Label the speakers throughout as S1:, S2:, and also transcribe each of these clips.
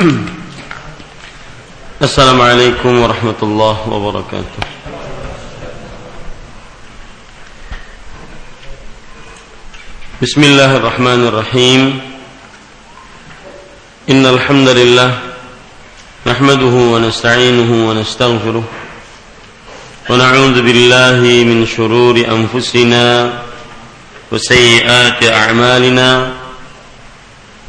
S1: السلام عليكم ورحمة الله وبركاته. بسم الله الرحمن الرحيم. إن الحمد لله نحمده ونستعينه ونستغفره ونعوذ بالله من شرور أنفسنا وسيئات أعمالنا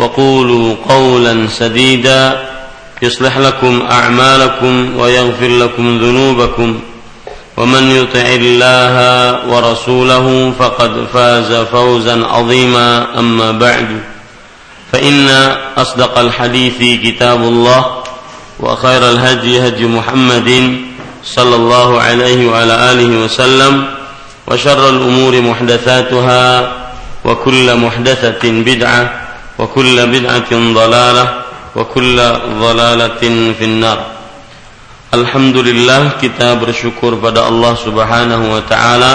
S1: وقولوا قولا سديدا يصلح لكم أعمالكم ويغفر لكم ذنوبكم ومن يطع الله ورسوله فقد فاز فوزا عظيما أما بعد فإن أصدق الحديث كتاب الله وخير الهدي هدي محمد صلى الله عليه وعلى آله وسلم وشر الأمور محدثاتها وكل محدثة بدعة وكل بدعة ضلالة وكل ضلالة في النار Alhamdulillah kita bersyukur pada Allah Subhanahu wa taala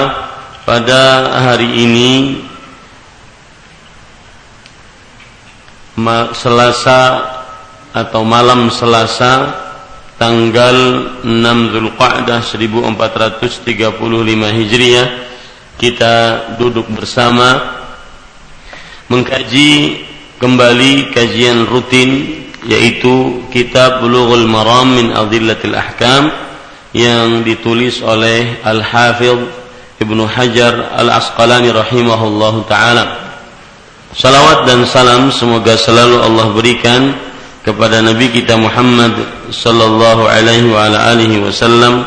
S1: pada hari ini Selasa atau malam Selasa tanggal 6 Zulqa'dah 1435 Hijriah kita duduk bersama mengkaji kembali kajian rutin yaitu kitab Bulughul Maram min Adillatil Ahkam yang ditulis oleh Al-Hafidh Ibnu Hajar Al-Asqalani rahimahullahu taala. Salawat dan salam semoga selalu Allah berikan kepada Nabi kita Muhammad sallallahu alaihi wa ala alihi wasallam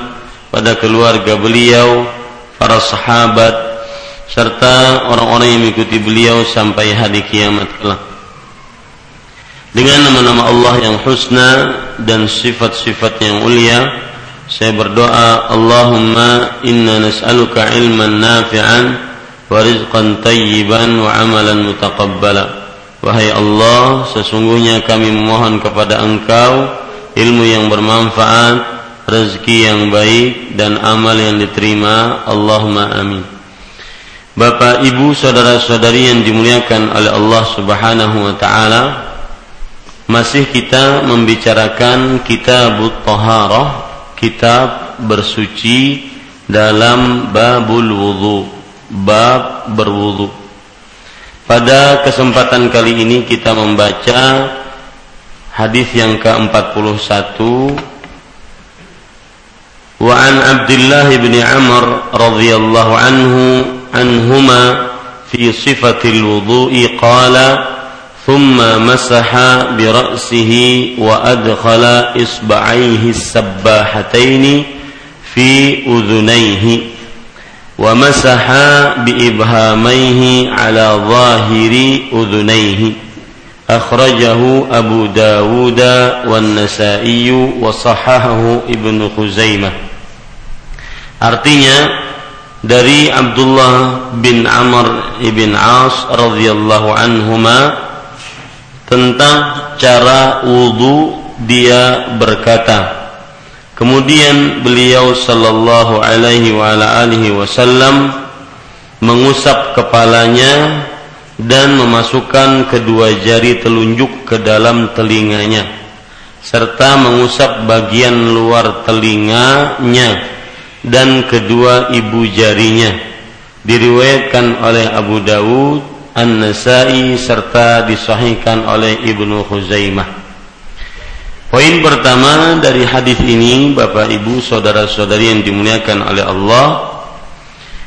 S1: pada keluarga beliau, para sahabat serta orang-orang yang mengikuti beliau sampai hari kiamat kelak dengan nama-nama Allah yang husna dan sifat-sifat yang mulia saya berdoa Allahumma inna nas'aluka ilman nafi'an wa rizqan tayyiban wa amalan mutaqabbala. Wahai Allah sesungguhnya kami memohon kepada engkau ilmu yang bermanfaat rezeki yang baik dan amal yang diterima. Allahumma amin. Bapak, Ibu, saudara-saudari yang dimuliakan oleh Allah Subhanahu wa taala, masih kita membicarakan kitab taharah, kitab bersuci dalam babul wudu, bab berwudu. Pada kesempatan kali ini kita membaca hadis yang ke-41 Wa an Abdullah bin Amr radhiyallahu anhu anhuma fi sifatil wudu'i qala ثم مسح برأسه وأدخل إصبعيه السباحتين في أذنيه ومسح بإبهاميه على ظاهر أذنيه أخرجه أبو داود والنسائي وصححه ابن خزيمة Artinya dari Abdullah bin Amr ibn As radhiyallahu anhuma tentang cara wudhu dia berkata. Kemudian beliau sallallahu alaihi wa ala alihi wasallam mengusap kepalanya dan memasukkan kedua jari telunjuk ke dalam telinganya serta mengusap bagian luar telinganya dan kedua ibu jarinya. Diriwayatkan oleh Abu Dawud An-Nasai serta disahihkan oleh Ibnu Khuzaimah. Poin pertama dari hadis ini Bapak Ibu saudara-saudari yang dimuliakan oleh Allah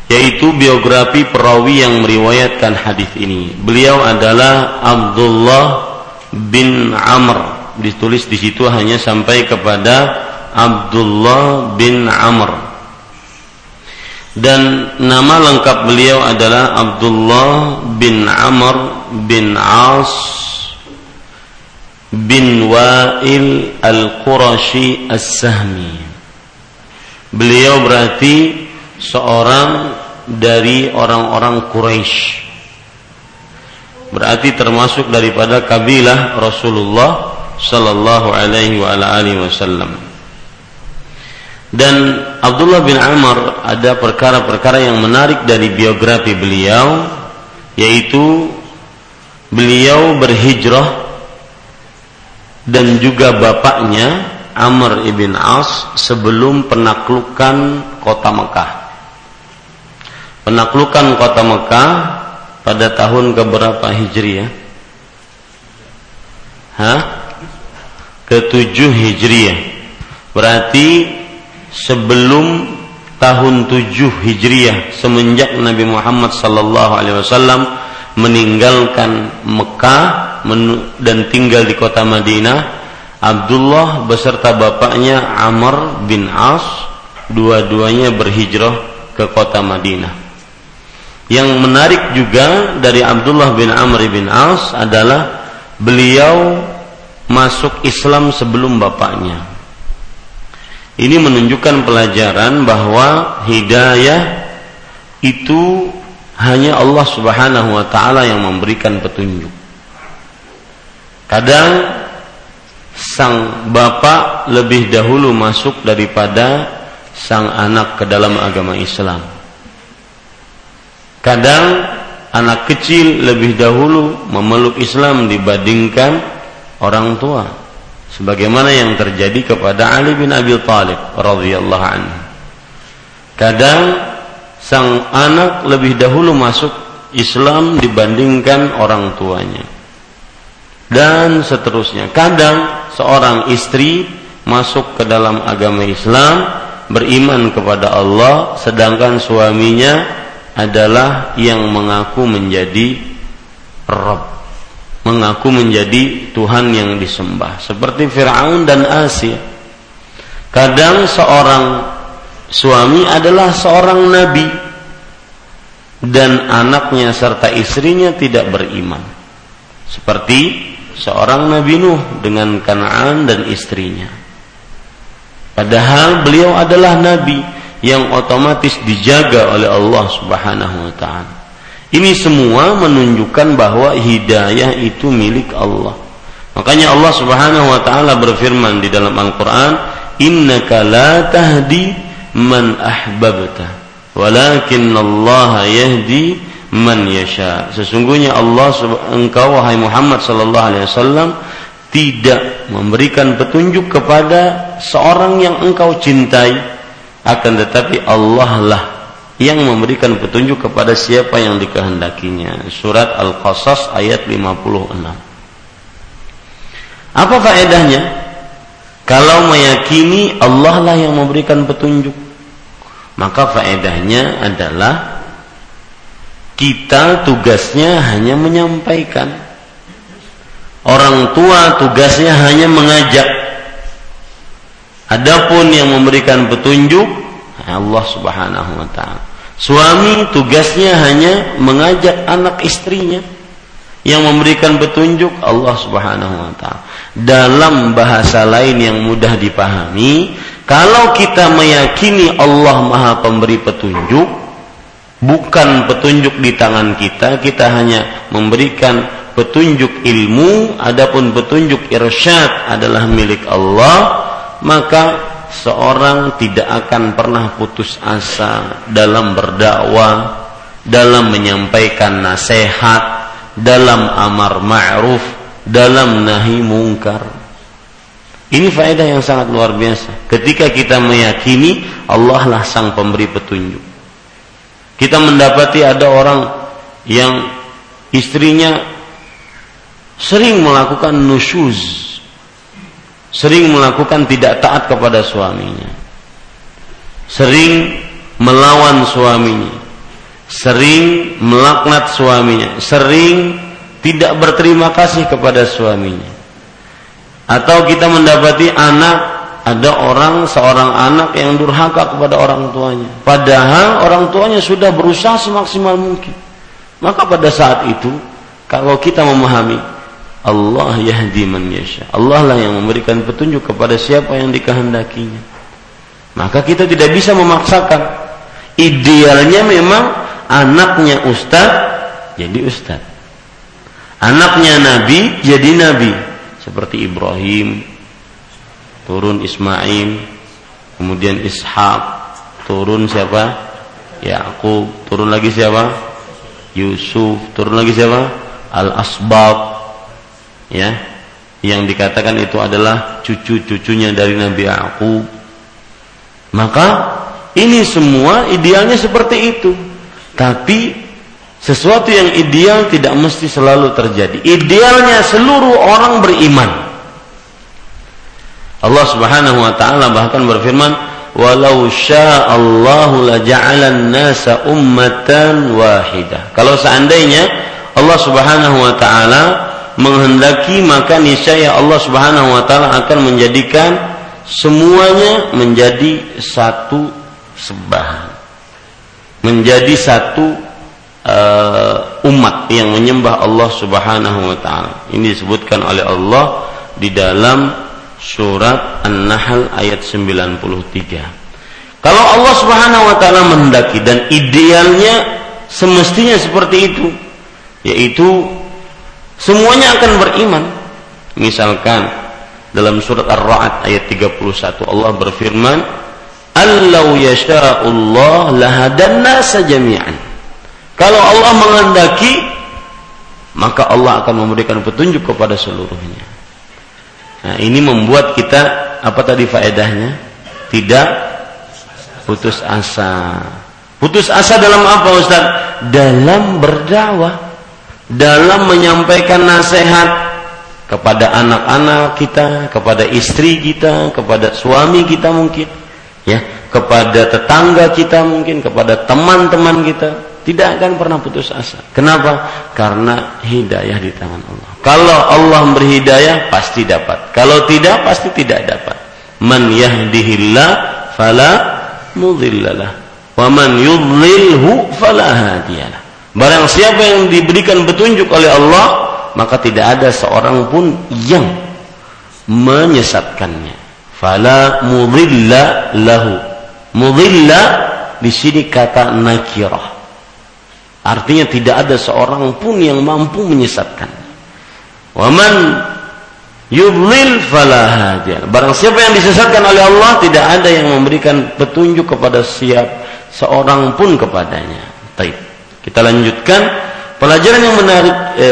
S1: yaitu biografi perawi yang meriwayatkan hadis ini. Beliau adalah Abdullah bin Amr. Ditulis di situ hanya sampai kepada Abdullah bin Amr. Dan nama lengkap beliau adalah Abdullah bin Amr bin As bin Wa'il Al-Qurashi As-Sahmi. Beliau berarti seorang dari orang-orang Quraisy. Berarti termasuk daripada kabilah Rasulullah sallallahu alaihi wa alihi wasallam. Dan Abdullah bin Amr ada perkara-perkara yang menarik dari biografi beliau yaitu beliau berhijrah dan juga bapaknya Amr ibn As sebelum penaklukan kota Mekah penaklukan kota Mekah pada tahun keberapa Hijriah? Hah? Ketujuh Hijriah. Berarti sebelum tahun tujuh Hijriah semenjak Nabi Muhammad sallallahu alaihi wasallam meninggalkan Mekah dan tinggal di kota Madinah, Abdullah beserta bapaknya Amr bin As dua-duanya berhijrah ke kota Madinah. Yang menarik juga dari Abdullah bin Amr bin Aus adalah beliau masuk Islam sebelum bapaknya. Ini menunjukkan pelajaran bahwa hidayah itu hanya Allah Subhanahu wa taala yang memberikan petunjuk. Kadang sang bapak lebih dahulu masuk daripada sang anak ke dalam agama Islam. Kadang anak kecil lebih dahulu memeluk Islam dibandingkan orang tua. Sebagaimana yang terjadi kepada Ali bin Abi Thalib radhiyallahu anhu. Kadang sang anak lebih dahulu masuk Islam dibandingkan orang tuanya. Dan seterusnya. Kadang seorang istri masuk ke dalam agama Islam, beriman kepada Allah sedangkan suaminya adalah yang mengaku menjadi Rabb mengaku menjadi Tuhan yang disembah. Seperti Firaun dan Asia. Kadang seorang suami adalah seorang nabi. Dan anaknya serta istrinya tidak beriman. Seperti seorang Nabi Nuh dengan Kanaan dan istrinya. Padahal beliau adalah nabi yang otomatis dijaga oleh Allah Subhanahu wa taala. Ini semua menunjukkan bahwa hidayah itu milik Allah. Makanya Allah Subhanahu wa taala berfirman di dalam Al-Qur'an, "Innaka la tahdi man ahbabta, walakin Allah yahdi man yasha." Sesungguhnya Allah engkau wahai Muhammad sallallahu alaihi wasallam tidak memberikan petunjuk kepada seorang yang engkau cintai akan tetapi Allah lah yang memberikan petunjuk kepada siapa yang dikehendakinya. Surat Al-Qasas ayat 56. Apa faedahnya? Kalau meyakini Allah lah yang memberikan petunjuk, maka faedahnya adalah kita tugasnya hanya menyampaikan. Orang tua tugasnya hanya mengajak Adapun yang memberikan petunjuk Allah Subhanahu wa taala. Suami tugasnya hanya mengajak anak istrinya yang memberikan petunjuk Allah Subhanahu wa taala. Dalam bahasa lain yang mudah dipahami, kalau kita meyakini Allah Maha Pemberi petunjuk, bukan petunjuk di tangan kita, kita hanya memberikan petunjuk ilmu, adapun petunjuk irsyad adalah milik Allah maka seorang tidak akan pernah putus asa dalam berdakwah, dalam menyampaikan nasihat, dalam amar ma'ruf, dalam nahi mungkar. Ini faedah yang sangat luar biasa. Ketika kita meyakini Allah lah sang pemberi petunjuk. Kita mendapati ada orang yang istrinya sering melakukan nusyuz sering melakukan tidak taat kepada suaminya, sering melawan suaminya, sering melaknat suaminya, sering tidak berterima kasih kepada suaminya. Atau kita mendapati anak ada orang seorang anak yang durhaka kepada orang tuanya. Padahal orang tuanya sudah berusaha semaksimal mungkin. Maka pada saat itu kalau kita memahami Allah yahdi man yasha. Allah lah yang memberikan petunjuk kepada siapa yang dikehendakinya. Maka kita tidak bisa memaksakan. Idealnya memang anaknya ustaz jadi ustaz. Anaknya nabi jadi nabi seperti Ibrahim turun Ismail kemudian Ishak turun siapa Yakub turun lagi siapa Yusuf turun lagi siapa Al Asbab ya. Yang dikatakan itu adalah cucu-cucunya dari Nabi Yakub maka ini semua idealnya seperti itu. Tapi sesuatu yang ideal tidak mesti selalu terjadi. Idealnya seluruh orang beriman. Allah Subhanahu wa taala bahkan berfirman walau sya'allahu laja'alan nasa ummatan wahidah kalau seandainya Allah Subhanahu wa taala menghendaki maka niscaya Allah Subhanahu wa taala akan menjadikan semuanya menjadi satu sembahan. Menjadi satu uh, umat yang menyembah Allah Subhanahu wa taala. Ini disebutkan oleh Allah di dalam surat An-Nahl ayat 93. Kalau Allah Subhanahu wa taala menghendaki dan idealnya semestinya seperti itu, yaitu Semuanya akan beriman. Misalkan dalam surat Ar-Ra'd ayat 31 Allah berfirman, "Allau yasha'ullah lahadan nasa jami'an." Kalau Allah menghendaki, maka Allah akan memberikan petunjuk kepada seluruhnya. Nah, ini membuat kita apa tadi faedahnya? Tidak putus asa. Putus asa dalam apa Ustaz? Dalam berdakwah dalam menyampaikan nasihat kepada anak-anak kita, kepada istri kita, kepada suami kita mungkin, ya, kepada tetangga kita mungkin, kepada teman-teman kita, tidak akan pernah putus asa. Kenapa? Karena hidayah di tangan Allah. Kalau Allah beri hidayah pasti dapat. Kalau tidak pasti tidak dapat. Man yahdihillah fala mudhillalah wa man yudlilhu fala. Barang siapa yang diberikan petunjuk oleh Allah, maka tidak ada seorang pun yang menyesatkannya. Fala mudilla lahu. Mudilla di sini kata nakirah. Artinya tidak ada seorang pun yang mampu menyesatkan. Waman yudlil fala Barang siapa yang disesatkan oleh Allah, tidak ada yang memberikan petunjuk kepada siap seorang pun kepadanya. Taib. Kita lanjutkan pelajaran yang menarik e,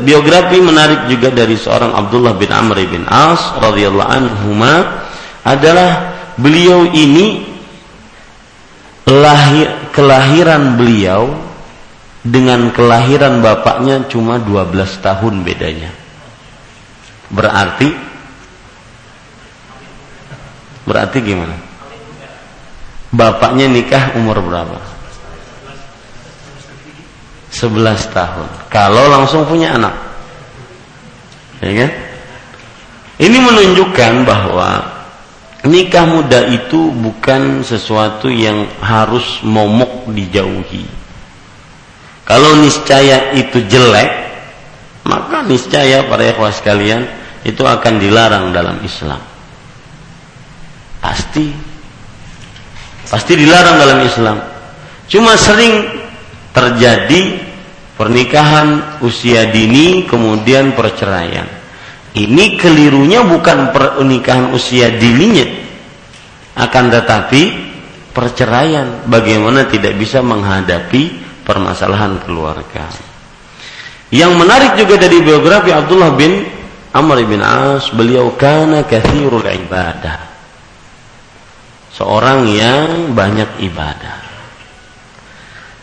S1: biografi menarik juga dari seorang Abdullah bin Amr bin As radhiyallahu anhu adalah beliau ini lahir kelahiran beliau dengan kelahiran bapaknya cuma 12 tahun bedanya. Berarti berarti gimana? Bapaknya nikah umur berapa? 11 tahun. Kalau langsung punya anak. Ya kan? Ini menunjukkan bahwa nikah muda itu bukan sesuatu yang harus momok dijauhi. Kalau niscaya itu jelek, maka niscaya para ikhwas sekalian itu akan dilarang dalam Islam. Pasti pasti dilarang dalam Islam. Cuma sering terjadi pernikahan usia dini kemudian perceraian. Ini kelirunya bukan pernikahan usia dininya, akan tetapi perceraian. Bagaimana tidak bisa menghadapi permasalahan keluarga. Yang menarik juga dari biografi Abdullah bin Amr bin As, beliau kana kathirul ibadah. Seorang yang banyak ibadah.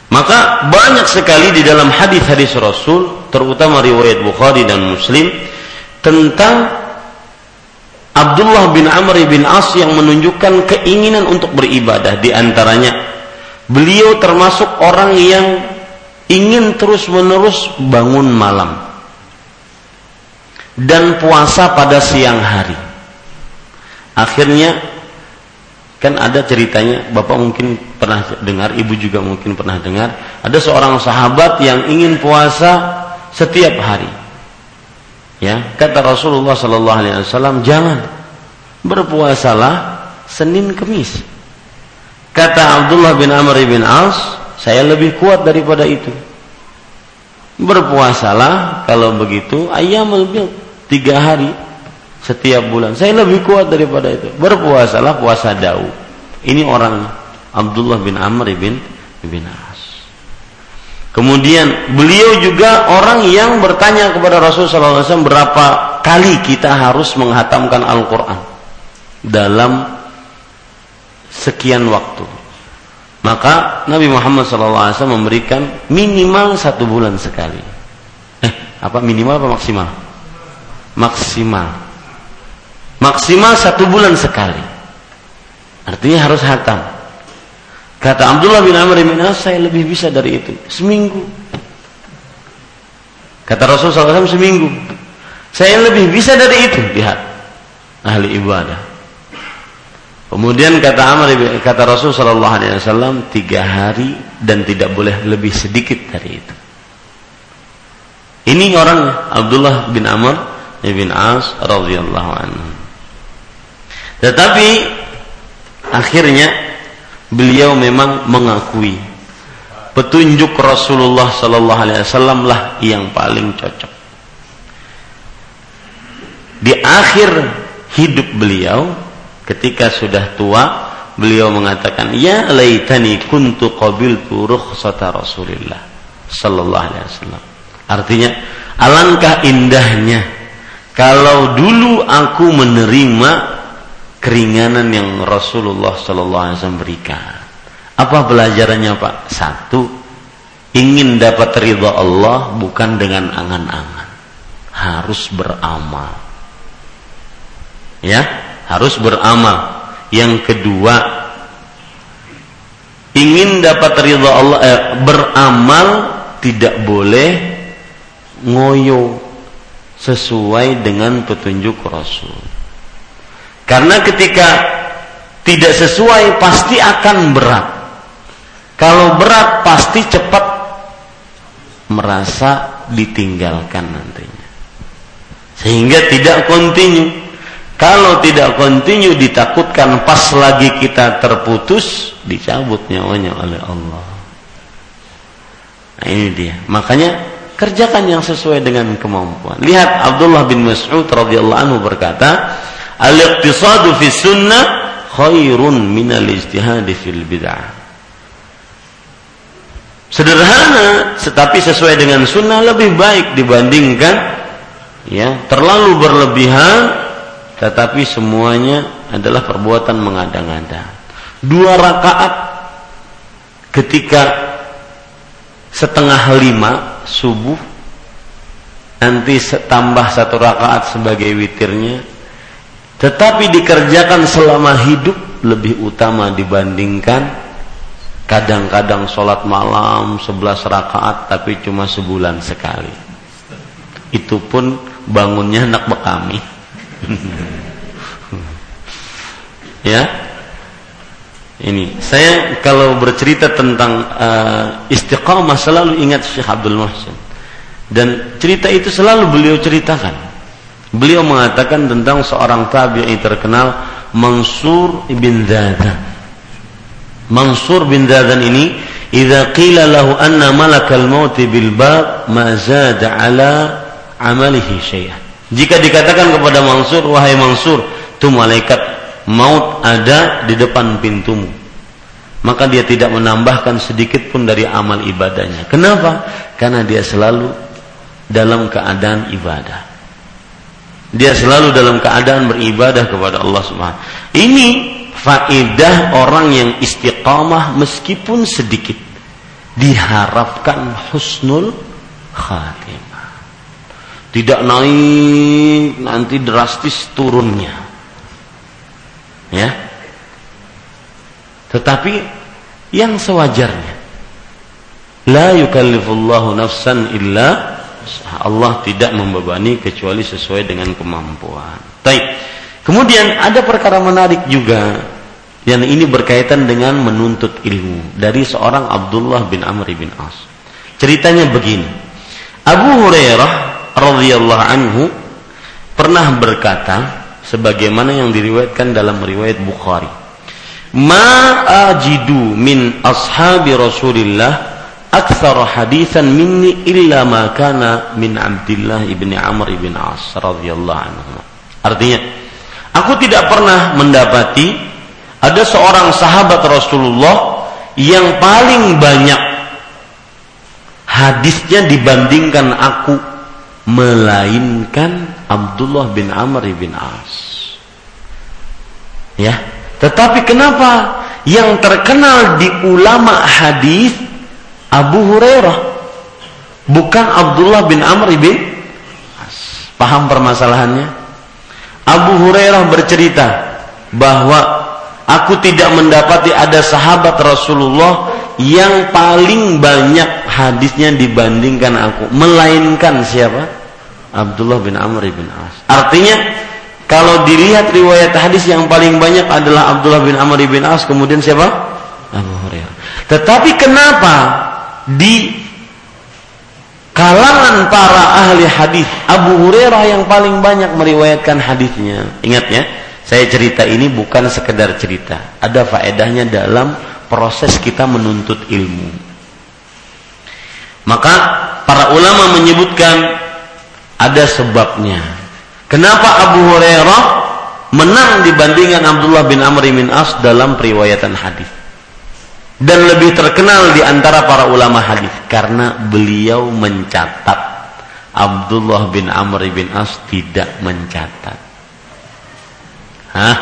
S1: Maka banyak sekali di dalam hadis-hadis Rasul, terutama riwayat Bukhari dan Muslim tentang Abdullah bin Amr bin As yang menunjukkan keinginan untuk beribadah di antaranya Beliau termasuk orang yang ingin terus-menerus bangun malam dan puasa pada siang hari. Akhirnya kan ada ceritanya, Bapak mungkin pernah dengar, Ibu juga mungkin pernah dengar, ada seorang sahabat yang ingin puasa setiap hari. Ya, kata Rasulullah sallallahu alaihi wasallam, "Jangan berpuasalah Senin Kemis." Kata Abdullah bin Amr bin As, "Saya lebih kuat daripada itu." Berpuasalah kalau begitu ayamul bil tiga hari setiap bulan. Saya lebih kuat daripada itu. Berpuasalah puasa Daud. Ini orang Abdullah bin Amr bin bin As. Kemudian beliau juga orang yang bertanya kepada Rasulullah SAW berapa kali kita harus menghatamkan Al-Quran dalam sekian waktu. Maka Nabi Muhammad SAW memberikan minimal satu bulan sekali. Eh, apa minimal apa maksimal? Maksimal. Maksimal satu bulan sekali. Artinya harus hatam. Kata Abdullah bin Amr bin As, saya lebih bisa dari itu. Seminggu. Kata Rasulullah SAW seminggu. Saya lebih bisa dari itu. Lihat. Ahli ibadah. Kemudian kata Amr kata Rasul Shallallahu Alaihi Wasallam tiga hari dan tidak boleh lebih sedikit dari itu. Ini orang Abdullah bin Amr bin As radhiyallahu anhu. Tetapi akhirnya beliau memang mengakui petunjuk Rasulullah Sallallahu Alaihi Wasallam lah yang paling cocok. Di akhir hidup beliau, ketika sudah tua, beliau mengatakan, "Ya laitani kuntu qabiltu rukhsata Rasulillah sallallahu alaihi wasallam." Artinya, alangkah indahnya kalau dulu aku menerima keringanan yang Rasulullah sallallahu alaihi wasallam berikan. Apa pelajarannya Pak? Satu, ingin dapat ridha Allah bukan dengan angan-angan. Harus beramal. Ya, harus beramal. Yang kedua, ingin dapat ridha Allah eh, beramal tidak boleh ngoyo sesuai dengan petunjuk Rasul. Karena ketika tidak sesuai pasti akan berat. Kalau berat pasti cepat merasa ditinggalkan nantinya. Sehingga tidak kontinu. Kalau tidak kontinu ditakutkan pas lagi kita terputus dicabut nyawanya oleh Allah. Nah ini dia. Makanya kerjakan yang sesuai dengan kemampuan. Lihat Abdullah bin Mas'ud radhiyallahu anhu berkata, "Al-iqtisadu fi sunnah khairun min al-ijtihad fil bid'ah." Sederhana, tetapi sesuai dengan sunnah lebih baik dibandingkan ya terlalu berlebihan, tetapi semuanya adalah perbuatan mengada-ngada. Dua rakaat ketika setengah lima subuh, nanti tambah satu rakaat sebagai witirnya, tetapi dikerjakan selama hidup lebih utama dibandingkan kadang-kadang sholat malam 11 rakaat tapi cuma sebulan sekali. Itu pun bangunnya anak bekami. Ya? Ini. Saya kalau bercerita tentang uh, istiqamah selalu ingat Syekh Abdul Muhsin. Dan cerita itu selalu beliau ceritakan beliau mengatakan tentang seorang tabi'i terkenal Mansur ibn Zadah Mansur bin Dadan ini idza qila lahu anna malakal maut bil bab ma zada ala amalihi syai'an jika dikatakan kepada Mansur wahai Mansur tu malaikat maut ada di depan pintumu. Maka dia tidak menambahkan sedikit pun dari amal ibadahnya. Kenapa? Karena dia selalu dalam keadaan ibadah dia selalu dalam keadaan beribadah kepada Allah Subhanahu ini faedah orang yang istiqamah meskipun sedikit. Diharapkan husnul khatimah. Tidak naik nanti drastis turunnya. Ya. Tetapi yang sewajarnya. La yukallifullahu nafsan illa Allah tidak membebani kecuali sesuai dengan kemampuan. Baik. Kemudian ada perkara menarik juga yang ini berkaitan dengan menuntut ilmu dari seorang Abdullah bin Amr bin As. Ceritanya begini. Abu Hurairah radhiyallahu anhu pernah berkata sebagaimana yang diriwayatkan dalam riwayat Bukhari. Ma ajidu min ashabi Rasulillah aktsara haditsan minni illa ma kana min Abdullah ibn Amr ibn As radhiyallahu anhu. Artinya, aku tidak pernah mendapati ada seorang sahabat Rasulullah yang paling banyak hadisnya dibandingkan aku melainkan Abdullah bin Amr bin As. Ya, tetapi kenapa yang terkenal di ulama hadis Abu Hurairah bukan Abdullah bin Amr bin As. Paham permasalahannya? Abu Hurairah bercerita bahwa aku tidak mendapati ada sahabat Rasulullah yang paling banyak hadisnya dibandingkan aku, melainkan siapa? Abdullah bin Amr bin As. Artinya kalau dilihat riwayat hadis yang paling banyak adalah Abdullah bin Amr bin As, kemudian siapa? Abu Hurairah. Tetapi kenapa di kalangan para ahli hadis Abu Hurairah yang paling banyak meriwayatkan hadisnya. Ingat ya, saya cerita ini bukan sekedar cerita. Ada faedahnya dalam proses kita menuntut ilmu. Maka para ulama menyebutkan ada sebabnya. Kenapa Abu Hurairah menang dibandingkan Abdullah bin Amr bin As dalam periwayatan hadis? Dan lebih terkenal di antara para ulama hadis karena beliau mencatat Abdullah bin Amr bin As tidak mencatat. Hah?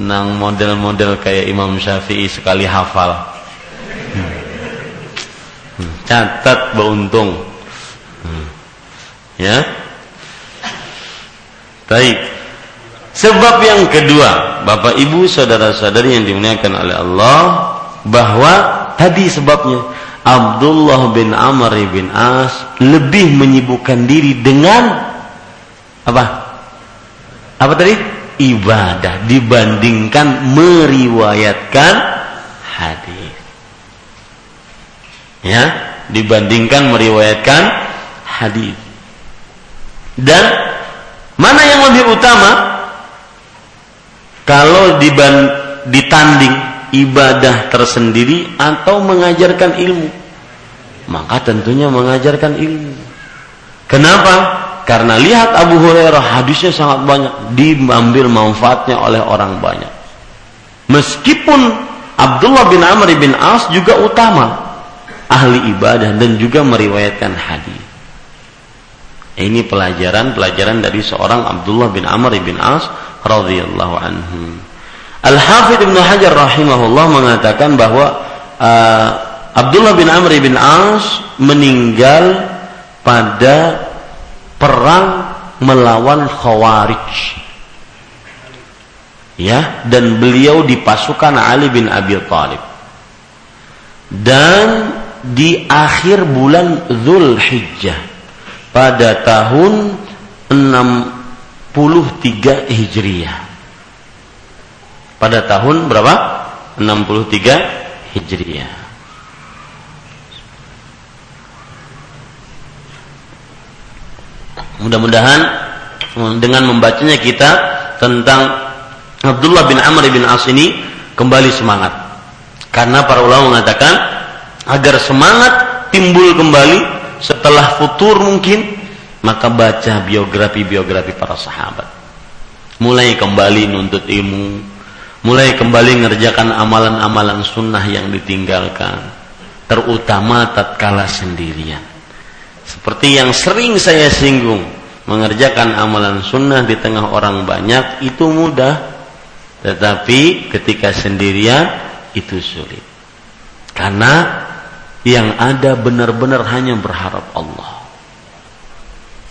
S1: Nang model-model kayak Imam Syafi'i sekali hafal. Hmm. Hmm. Catat beruntung. Hmm. Ya. Baik. Sebab yang kedua, Bapak Ibu saudara-saudari yang dimuliakan oleh Allah, bahwa tadi sebabnya Abdullah bin Amr bin As lebih menyibukkan diri dengan apa? Apa tadi? Ibadah dibandingkan meriwayatkan hadis. Ya, dibandingkan meriwayatkan hadis. Dan mana yang lebih utama? Kalau ditanding ibadah tersendiri atau mengajarkan ilmu maka tentunya mengajarkan ilmu. Kenapa? Karena lihat Abu Hurairah hadisnya sangat banyak diambil manfaatnya oleh orang banyak. Meskipun Abdullah bin Amr bin As juga utama ahli ibadah dan juga meriwayatkan hadis. Ini pelajaran-pelajaran dari seorang Abdullah bin Amr bin As radhiyallahu anhu. Al-Hafidh Ibnu Hajar rahimahullah mengatakan bahwa uh, Abdullah bin Amr bin As meninggal pada perang melawan Khawarij. Ya, dan beliau di pasukan Ali bin Abi Thalib. Dan di akhir bulan Zulhijjah pada tahun 63 Hijriah. Pada tahun berapa? 63 Hijriah. Mudah-mudahan dengan membacanya kita tentang Abdullah bin Amr bin As ini kembali semangat. Karena para ulama mengatakan agar semangat timbul kembali setelah futur mungkin maka baca biografi-biografi para sahabat. Mulai kembali nuntut ilmu, mulai kembali mengerjakan amalan-amalan sunnah yang ditinggalkan, terutama tatkala sendirian. Seperti yang sering saya singgung, mengerjakan amalan sunnah di tengah orang banyak itu mudah, tetapi ketika sendirian itu sulit. Karena yang ada benar-benar hanya berharap Allah.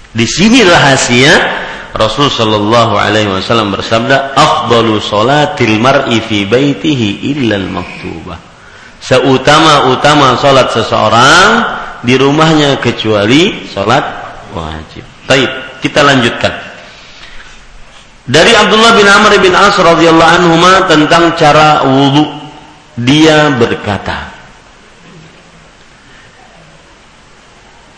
S1: Di sini rahasia Rasul sallallahu alaihi wasallam bersabda, "Afdalu salatil mar'i fi baitihi illa al-maktubah." Seutama-utama salat seseorang di rumahnya kecuali salat wajib. Baik, kita lanjutkan. Dari Abdullah bin Amr bin As radhiyallahu anhu tentang cara wudu, dia berkata,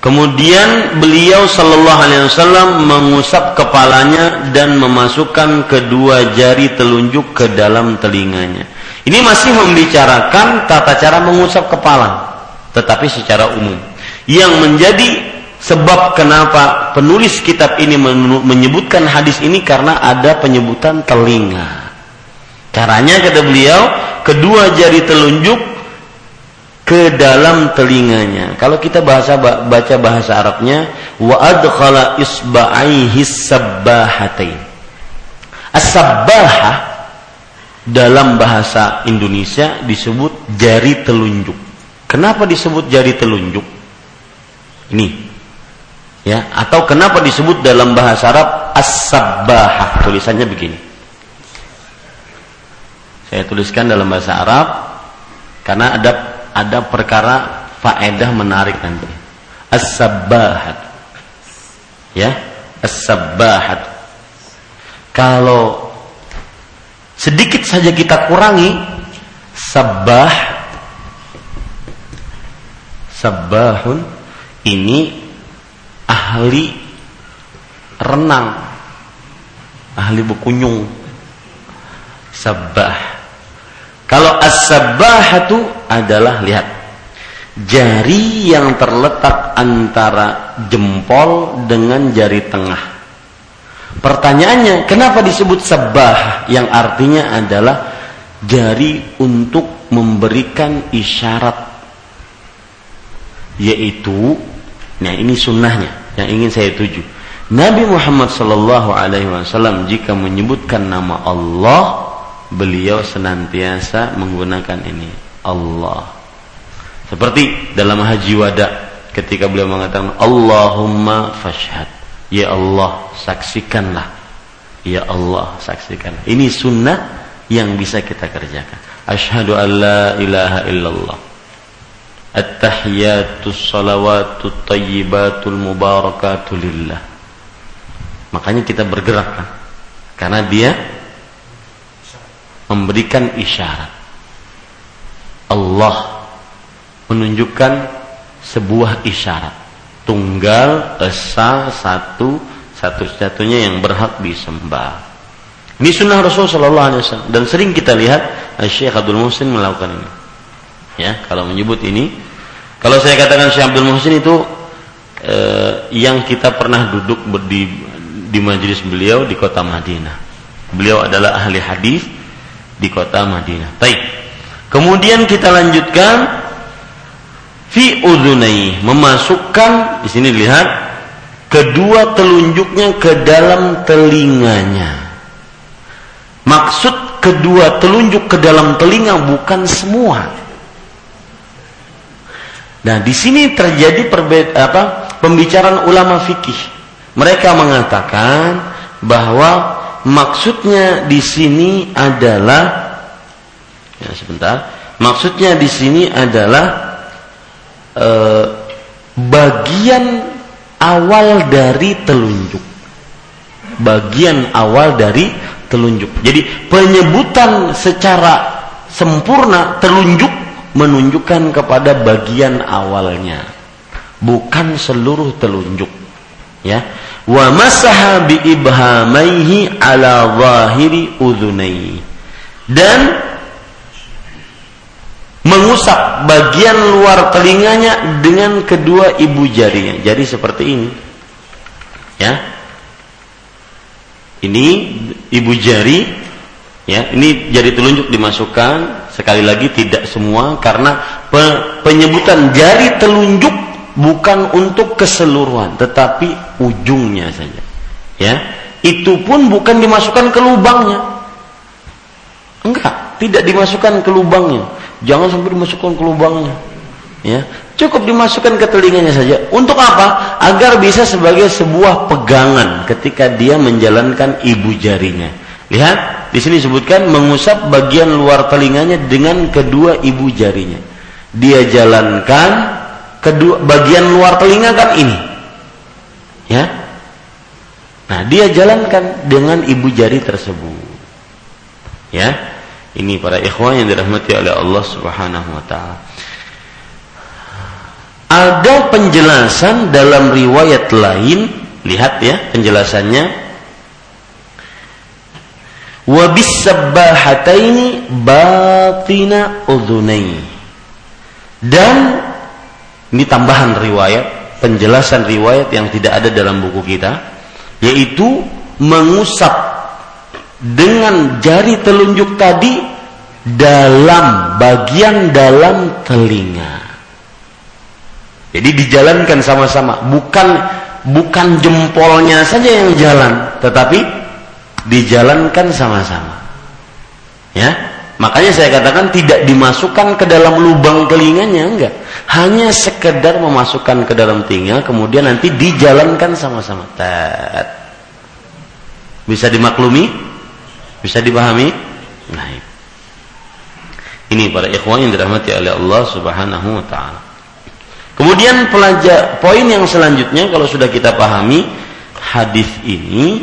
S1: Kemudian beliau sallallahu alaihi wasallam mengusap kepalanya dan memasukkan kedua jari telunjuk ke dalam telinganya. Ini masih membicarakan tata cara mengusap kepala, tetapi secara umum. Yang menjadi sebab kenapa penulis kitab ini menyebutkan hadis ini karena ada penyebutan telinga. Caranya kata beliau, kedua jari telunjuk ke dalam telinganya. Kalau kita bahasa baca bahasa Arabnya wa adkhala isba'aihi sabbahatain. As-sabbahah dalam bahasa Indonesia disebut jari telunjuk. Kenapa disebut jari telunjuk? Ini. Ya, atau kenapa disebut dalam bahasa Arab as-sabbahah? Tulisannya begini. Saya tuliskan dalam bahasa Arab karena ada ada perkara faedah menarik nanti. As-sabbahat. Ya, as-sabbahat. Kalau sedikit saja kita kurangi sabbah sabbahun ini ahli renang ahli berkunyung sabbah kalau as-sabbahatu adalah lihat jari yang terletak antara jempol dengan jari tengah. Pertanyaannya, kenapa disebut sabah? Yang artinya adalah jari untuk memberikan isyarat yaitu nah ini sunnahnya yang ingin saya tuju. Nabi Muhammad Sallallahu Alaihi Wasallam jika menyebutkan nama Allah beliau senantiasa menggunakan ini Allah. Seperti dalam haji wada ketika beliau mengatakan Allahumma fashhad. Ya Allah saksikanlah. Ya Allah saksikan ini sunnah yang bisa kita kerjakan. Asyhadu an la ilaha illallah. At-tahiyatus salawatut tayyibatul mubarakatuh lillah. Makanya kita bergerak kan? Karena dia memberikan isyarat. Allah menunjukkan sebuah isyarat. Tunggal, esa, satu, satu-satunya yang berhak disembah. Ini sunnah Rasul Sallallahu Alaihi Wasallam dan sering kita lihat Syekh Abdul Muhsin melakukan ini. Ya, kalau menyebut ini, kalau saya katakan Syekh Abdul Muhsin itu eh, yang kita pernah duduk di di majelis beliau di kota Madinah. Beliau adalah ahli hadis di kota Madinah. Baik. Kemudian kita lanjutkan fi udhunai memasukkan di sini lihat kedua telunjuknya ke dalam telinganya. Maksud kedua telunjuk ke dalam telinga bukan semua. Nah, di sini terjadi perbeda apa? pembicaraan ulama fikih. Mereka mengatakan bahwa maksudnya di sini adalah ya sebentar. Maksudnya di sini adalah e, bagian awal dari telunjuk. Bagian awal dari telunjuk. Jadi penyebutan secara sempurna telunjuk menunjukkan kepada bagian awalnya. Bukan seluruh telunjuk. Ya. Wa masaha bi ibhamaihi ala zahiri udhunai dan mengusap bagian luar telinganya dengan kedua ibu jarinya. Jadi seperti ini. Ya. Ini ibu jari ya. Ini jari telunjuk dimasukkan. Sekali lagi tidak semua karena penyebutan jari telunjuk bukan untuk keseluruhan tetapi ujungnya saja. Ya. Itu pun bukan dimasukkan ke lubangnya. Enggak tidak dimasukkan ke lubangnya jangan sampai dimasukkan ke lubangnya Ya, cukup dimasukkan ke telinganya saja. Untuk apa? Agar bisa sebagai sebuah pegangan ketika dia menjalankan ibu jarinya. Lihat, di sini disebutkan mengusap bagian luar telinganya dengan kedua ibu jarinya. Dia jalankan kedua bagian luar telinga kan ini. Ya. Nah, dia jalankan dengan ibu jari tersebut. Ya. Ini para ikhwan yang dirahmati oleh Allah Subhanahu wa taala. Ada penjelasan dalam riwayat lain, lihat ya penjelasannya. Wa bisabbahataini batina udhunai. Dan ini tambahan riwayat, penjelasan riwayat yang tidak ada dalam buku kita, yaitu mengusap dengan jari telunjuk tadi dalam bagian dalam telinga. Jadi dijalankan sama-sama, bukan bukan jempolnya saja yang jalan, tetapi dijalankan sama-sama. Ya, makanya saya katakan tidak dimasukkan ke dalam lubang telinganya, enggak. Hanya sekedar memasukkan ke dalam telinga, kemudian nanti dijalankan sama-sama. Bisa dimaklumi? Bisa dipahami? Nah, ini para ikhwan yang dirahmati oleh Allah Subhanahu wa taala. Kemudian pelajar poin yang selanjutnya kalau sudah kita pahami hadis ini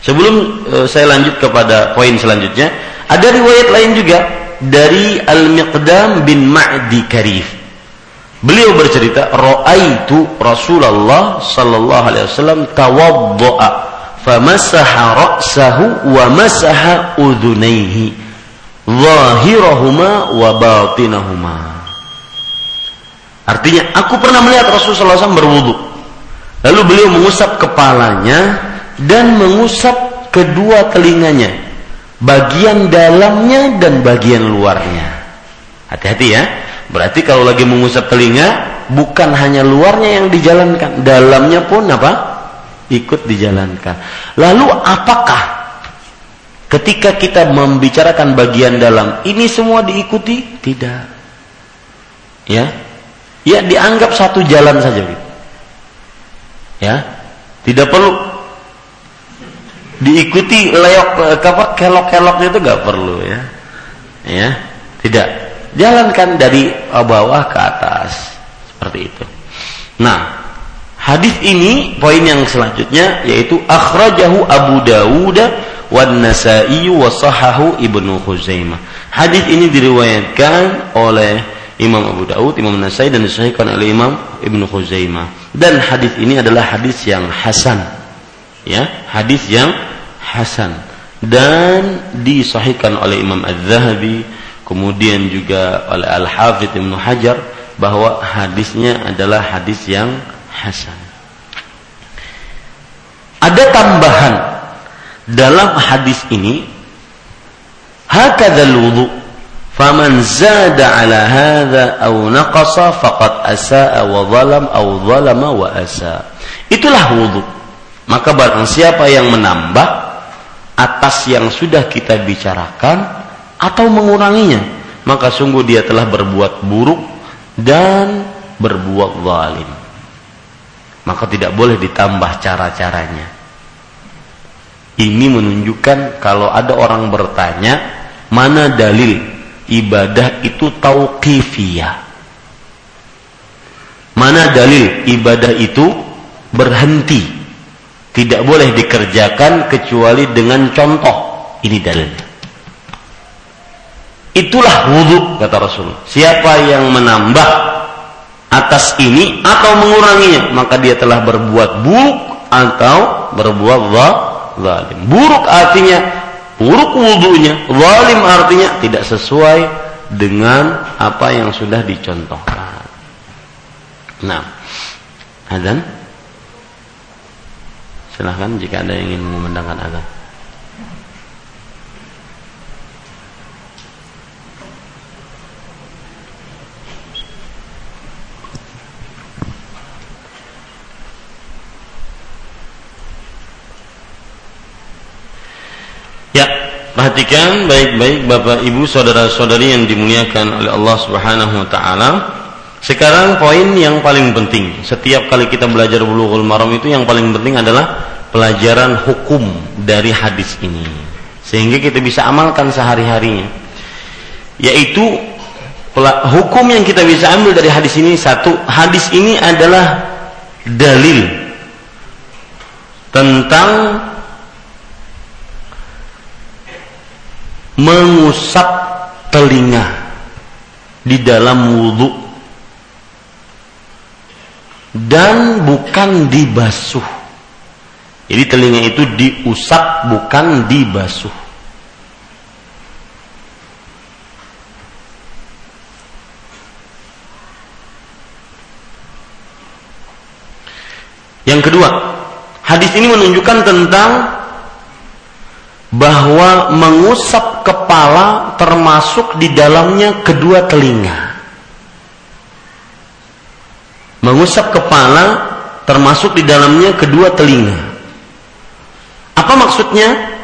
S1: Sebelum uh, saya lanjut kepada poin selanjutnya, ada riwayat lain juga dari Al-Miqdam bin Ma'di Karif. Beliau bercerita, "Ra'aitu Rasulullah sallallahu alaihi wasallam tawaddaa famasaha ra'sahu wa masaha udhunaihi." zahirahuma wa batinahuma. Artinya, aku pernah melihat Rasulullah SAW berwudu. Lalu beliau mengusap kepalanya dan mengusap kedua telinganya. Bagian dalamnya dan bagian luarnya. Hati-hati ya. Berarti kalau lagi mengusap telinga, bukan hanya luarnya yang dijalankan. Dalamnya pun apa? Ikut dijalankan. Lalu apakah Ketika kita membicarakan bagian dalam, ini semua diikuti? Tidak. Ya. Ya dianggap satu jalan saja gitu. Ya. Tidak perlu diikuti leok apa kelok-keloknya itu nggak perlu ya. Ya. Tidak. Jalankan dari bawah ke atas. Seperti itu. Nah, hadis ini poin yang selanjutnya yaitu akhrajahu Abu Dawud wan Nasa'i wa sahahu Ibnu Khuzaimah. Hadis ini diriwayatkan oleh Imam Abu Daud, Imam Nasai dan disahihkan oleh Imam Ibnu Khuzaimah. Dan hadis ini adalah hadis yang hasan. Ya, hadis yang hasan dan disahihkan oleh Imam Az-Zahabi, kemudian juga oleh Al-Hafidz Ibnu Hajar bahwa hadisnya adalah hadis yang hasan. Ada tambahan dalam hadis ini hakadzal wudu faman zada ala hadza aw naqasa faqad asaa wa zalam aw zalama wa asa itulah wudu maka barang siapa yang menambah atas yang sudah kita bicarakan atau menguranginya maka sungguh dia telah berbuat buruk dan berbuat zalim maka tidak boleh ditambah cara-caranya ini menunjukkan kalau ada orang bertanya, mana dalil ibadah itu tauqifiyah? Mana dalil ibadah itu berhenti? Tidak boleh dikerjakan kecuali dengan contoh. Ini dalilnya. Itulah wudhu kata Rasul. Siapa yang menambah atas ini atau menguranginya, maka dia telah berbuat buruk atau berbuat zalim. Buruk artinya buruk wudhunya, zalim artinya tidak sesuai dengan apa yang sudah dicontohkan. Nah, azan. Silahkan jika ada yang ingin memandangkan azan. Ya, perhatikan baik-baik Bapak Ibu saudara-saudari yang dimuliakan oleh Allah Subhanahu wa taala. Sekarang poin yang paling penting. Setiap kali kita belajar Bulughul Maram itu yang paling penting adalah pelajaran hukum dari hadis ini. Sehingga kita bisa amalkan sehari-harinya. Yaitu hukum yang kita bisa ambil dari hadis ini satu, hadis ini adalah dalil tentang mengusap telinga di dalam wudhu dan bukan dibasuh. Jadi telinga itu diusap bukan dibasuh. Yang kedua, hadis ini menunjukkan tentang bahwa mengusap kepala termasuk di dalamnya kedua telinga. Mengusap kepala termasuk di dalamnya kedua telinga. Apa maksudnya?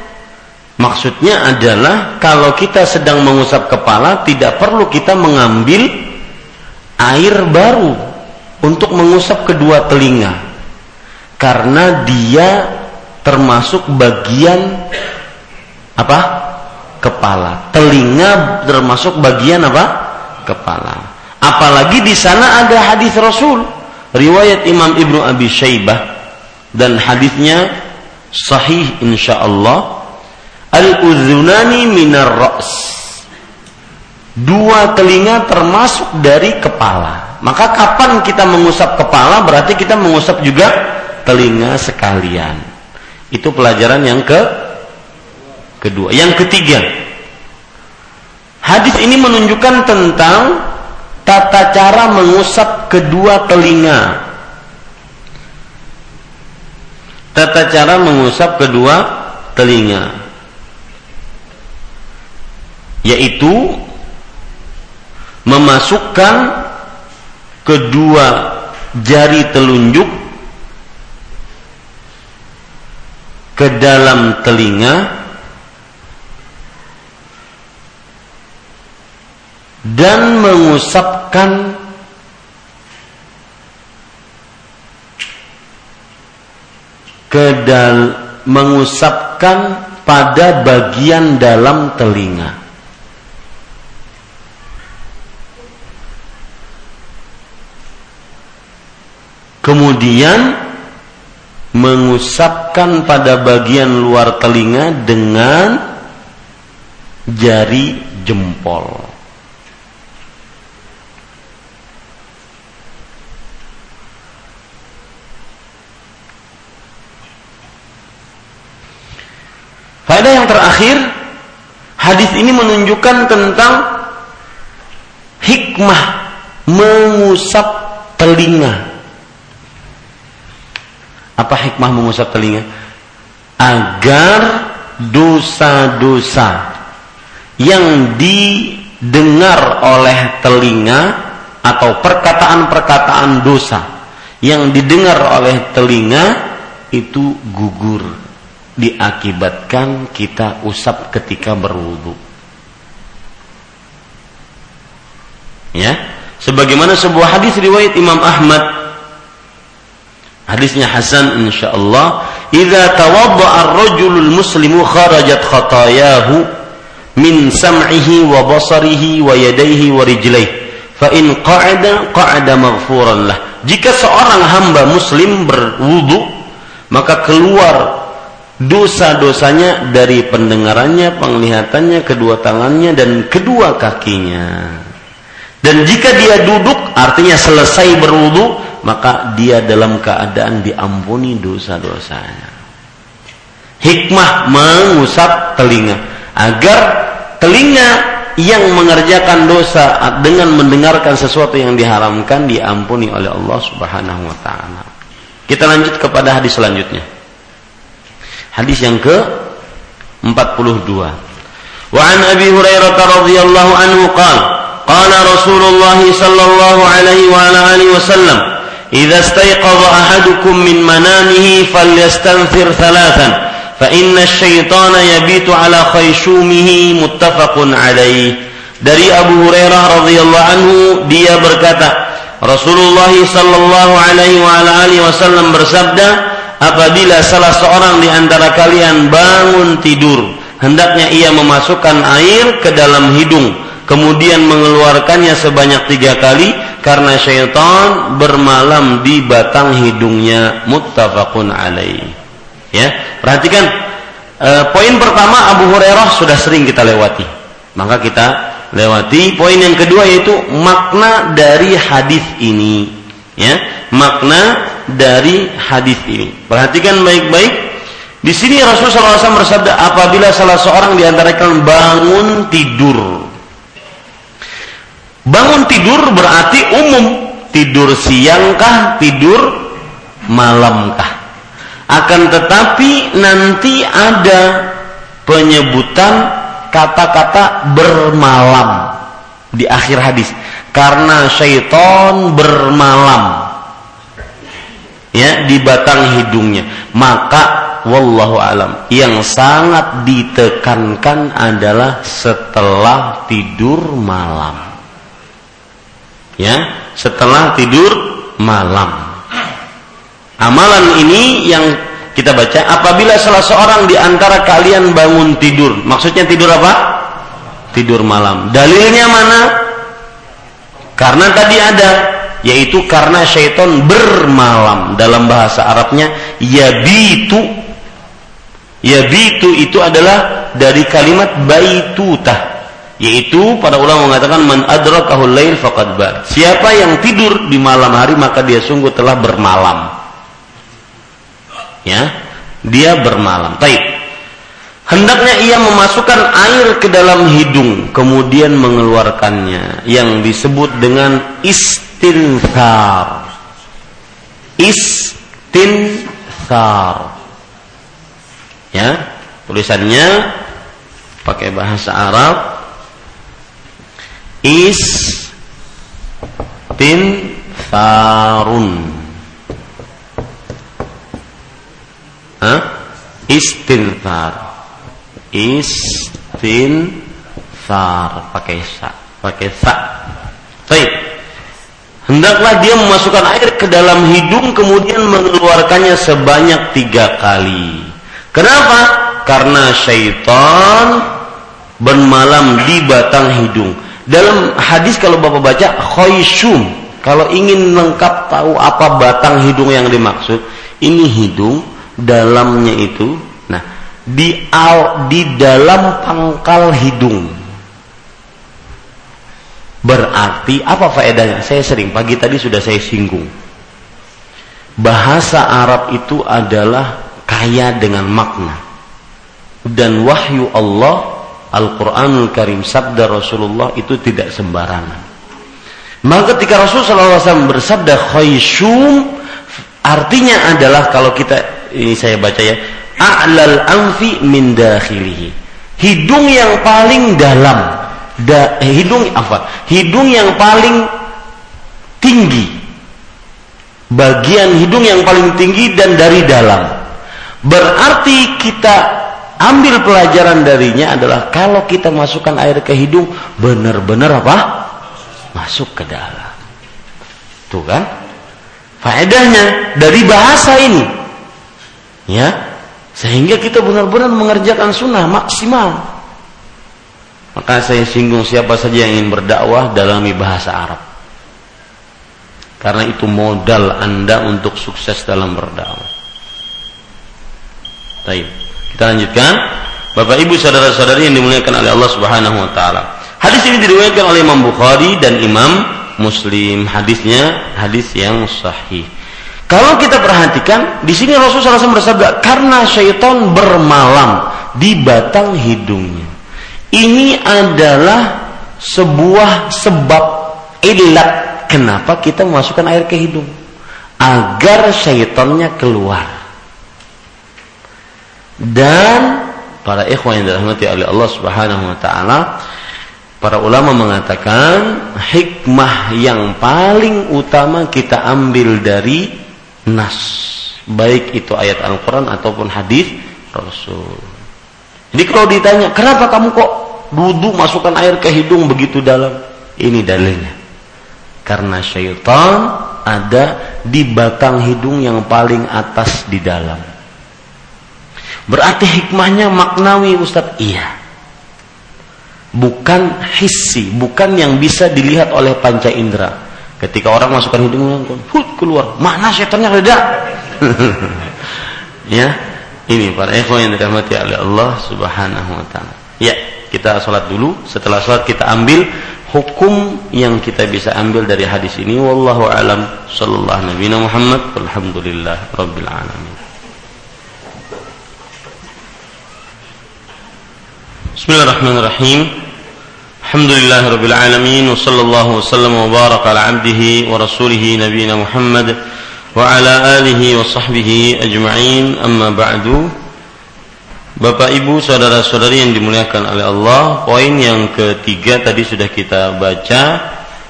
S1: Maksudnya adalah kalau kita sedang mengusap kepala tidak perlu kita mengambil air baru untuk mengusap kedua telinga. Karena dia termasuk bagian apa? Kepala. Telinga termasuk bagian apa? Kepala. Apalagi di sana ada hadis Rasul, riwayat Imam Ibnu Abi Syaibah dan hadisnya sahih insyaallah. Al-udhunani minar ra's. Dua telinga termasuk dari kepala. Maka kapan kita mengusap kepala berarti kita mengusap juga telinga sekalian. Itu pelajaran yang ke kedua. Yang ketiga, hadis ini menunjukkan tentang tata cara mengusap kedua telinga. Tata cara mengusap kedua telinga yaitu memasukkan kedua jari telunjuk ke dalam telinga dan mengusapkan kedal mengusapkan pada bagian dalam telinga. Kemudian mengusapkan pada bagian luar telinga dengan jari jempol. Faedah yang terakhir, hadis ini menunjukkan tentang hikmah mengusap telinga. Apa hikmah mengusap telinga? Agar dosa-dosa yang didengar oleh telinga atau perkataan-perkataan dosa yang didengar oleh telinga itu gugur diakibatkan kita usap ketika berwudu. Ya, sebagaimana sebuah hadis riwayat Imam Ahmad. Hadisnya Hasan insyaallah. Idza tawadda'a ar-rajulul muslimu kharajat khatayahu min sam'ihi wa basarihi wa yadayhi wa rijlaihi fa in qa'ada qa'ada maghfuran lah. Jika seorang hamba muslim berwudu maka keluar dosa-dosanya dari pendengarannya, penglihatannya, kedua tangannya dan kedua kakinya. Dan jika dia duduk artinya selesai berwudu, maka dia dalam keadaan diampuni dosa-dosanya. Hikmah mengusap telinga agar telinga yang mengerjakan dosa dengan mendengarkan sesuatu yang diharamkan diampuni oleh Allah Subhanahu wa taala. Kita lanjut kepada hadis selanjutnya. Hadis yang ke 42. Wa an Abi Hurairah radhiyallahu anhu qala qala Rasulullah sallallahu alaihi wa ala alihi wasallam idza istayqadha ahadukum min manamihi falyastanthir thalathan fa inna syaitana yabitu ala khayshumihi muttafaqun alaih dari Abu Hurairah radhiyallahu anhu dia berkata Rasulullah sallallahu alaihi wa alihi wasallam bersabda apabila salah seorang di antara kalian bangun tidur hendaknya ia memasukkan air ke dalam hidung kemudian mengeluarkannya sebanyak tiga kali karena syaitan bermalam di batang hidungnya. Muttafaqun alaih. Ya perhatikan e, poin pertama Abu Hurairah sudah sering kita lewati. Maka kita lewati poin yang kedua yaitu makna dari hadis ini. Ya makna dari hadis ini. Perhatikan baik-baik. Di sini Rasulullah SAW bersabda apabila salah seorang di antara kalian bangun tidur. Bangun tidur berarti umum. Tidur siangkah tidur malamkah? Akan tetapi nanti ada penyebutan kata-kata bermalam di akhir hadis. Karena syaitan bermalam ya di batang hidungnya maka wallahu alam yang sangat ditekankan adalah setelah tidur malam ya setelah tidur malam amalan ini yang kita baca apabila salah seorang di antara kalian bangun tidur. Maksudnya tidur apa? Tidur malam. Dalilnya mana? Karena tadi ada yaitu karena syaitan bermalam. Dalam bahasa Arabnya yabitu. Yabitu itu adalah dari kalimat baitutah yaitu para ulama mengatakan man adrakahul lail faqad ba siapa yang tidur di malam hari maka dia sungguh telah bermalam. Ya dia bermalam. Taib hendaknya ia memasukkan air ke dalam hidung kemudian mengeluarkannya yang disebut dengan istinthar istinthar ya tulisannya pakai bahasa Arab istintharun Hah? Istinfar. Istinfar pakai sa, pakai sa. Baik. Hendaklah dia memasukkan air ke dalam hidung kemudian mengeluarkannya sebanyak tiga kali. Kenapa? Karena syaitan bermalam di batang hidung. Dalam hadis kalau Bapak baca khoyshum, kalau ingin lengkap tahu apa batang hidung yang dimaksud, ini hidung dalamnya itu nah di al, di dalam pangkal hidung berarti apa faedahnya? Saya sering pagi tadi sudah saya singgung. Bahasa Arab itu adalah kaya dengan makna. Dan wahyu Allah Al-Quranul Karim sabda Rasulullah itu tidak sembarangan. Maka ketika Rasulullah SAW bersabda khayshum artinya adalah kalau kita ini saya baca ya a'lal anfi min dakhilihi. Hidung yang paling dalam da, hidung apa? Hidung yang paling tinggi. Bagian hidung yang paling tinggi dan dari dalam. Berarti kita ambil pelajaran darinya adalah kalau kita masukkan air ke hidung benar-benar apa? Masuk ke dalam. Tuh kan? Faedahnya dari bahasa ini. Ya? Sehingga kita benar-benar mengerjakan sunnah maksimal maka saya singgung siapa saja yang ingin berdakwah dalami bahasa Arab karena itu modal anda untuk sukses dalam berdakwah Baik, kita lanjutkan Bapak Ibu saudara-saudari yang dimuliakan oleh Allah Subhanahu wa taala. Hadis ini diriwayatkan oleh Imam Bukhari dan Imam Muslim. Hadisnya hadis yang sahih. Kalau kita perhatikan, di sini Rasulullah SAW bersabda, karena syaitan bermalam di batang hidungnya. Ini adalah sebuah sebab ilat kenapa kita memasukkan air ke hidung. Agar syaitannya keluar. Dan para ikhwan yang dirahmati oleh Allah Subhanahu wa taala, para ulama mengatakan hikmah yang paling utama kita ambil dari nas baik itu ayat Al-Quran ataupun hadis Rasul. Jadi kalau ditanya, kenapa kamu kok duduk masukkan air ke hidung begitu dalam? Ini dalilnya. Karena syaitan ada di batang hidung yang paling atas di dalam. Berarti hikmahnya maknawi Ustaz? Iya. Bukan hissi, bukan yang bisa dilihat oleh panca indera. Ketika orang masukkan hidungnya, hut keluar, mana setannya reda? ya, ini para ikhwan yang dirahmati oleh Allah Subhanahu wa taala. Ya, kita sholat dulu. Setelah sholat kita ambil hukum yang kita bisa ambil dari hadis ini. Wallahu alam. Sallallahu nabi Muhammad alhamdulillah rabbil alamin. Bismillahirrahmanirrahim. Alhamdulillah rabbil alamin. Wa sallallahu wasallam wa baraka ala abdihi wa rasulih nabiyina Muhammad wa ala alihi wa sahbihi ajma'in. Amma ba'du Bapak Ibu saudara-saudari yang dimuliakan oleh Allah, poin yang ketiga tadi sudah kita baca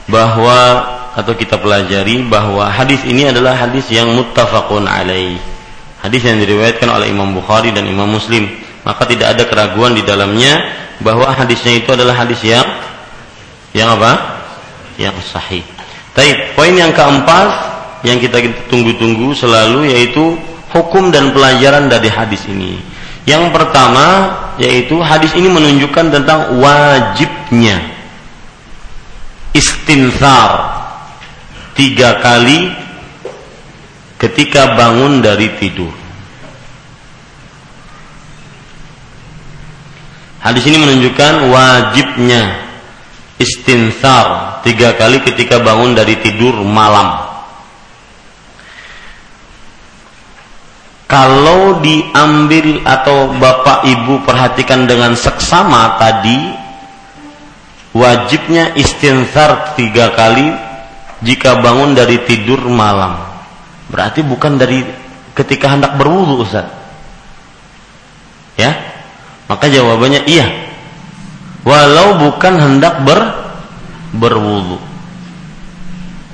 S1: bahwa atau kita pelajari bahwa hadis ini adalah hadis yang muttafaqun alaih. Hadis yang diriwayatkan oleh Imam Bukhari dan Imam Muslim. Maka tidak ada keraguan di dalamnya bahwa hadisnya itu adalah hadis yang yang apa? Yang sahih. Tapi poin yang keempat yang kita tunggu-tunggu selalu yaitu hukum dan pelajaran dari hadis ini. Yang pertama yaitu hadis ini menunjukkan tentang wajibnya istinsar tiga kali ketika bangun dari tidur. Hadis ini menunjukkan wajibnya istinsar tiga kali ketika bangun dari tidur malam. Kalau diambil atau bapak ibu perhatikan dengan seksama tadi wajibnya istighfar tiga kali jika bangun dari tidur malam. Berarti bukan dari ketika hendak berwudu Ustaz. Ya? Maka jawabannya iya. Walau bukan hendak ber berwudu.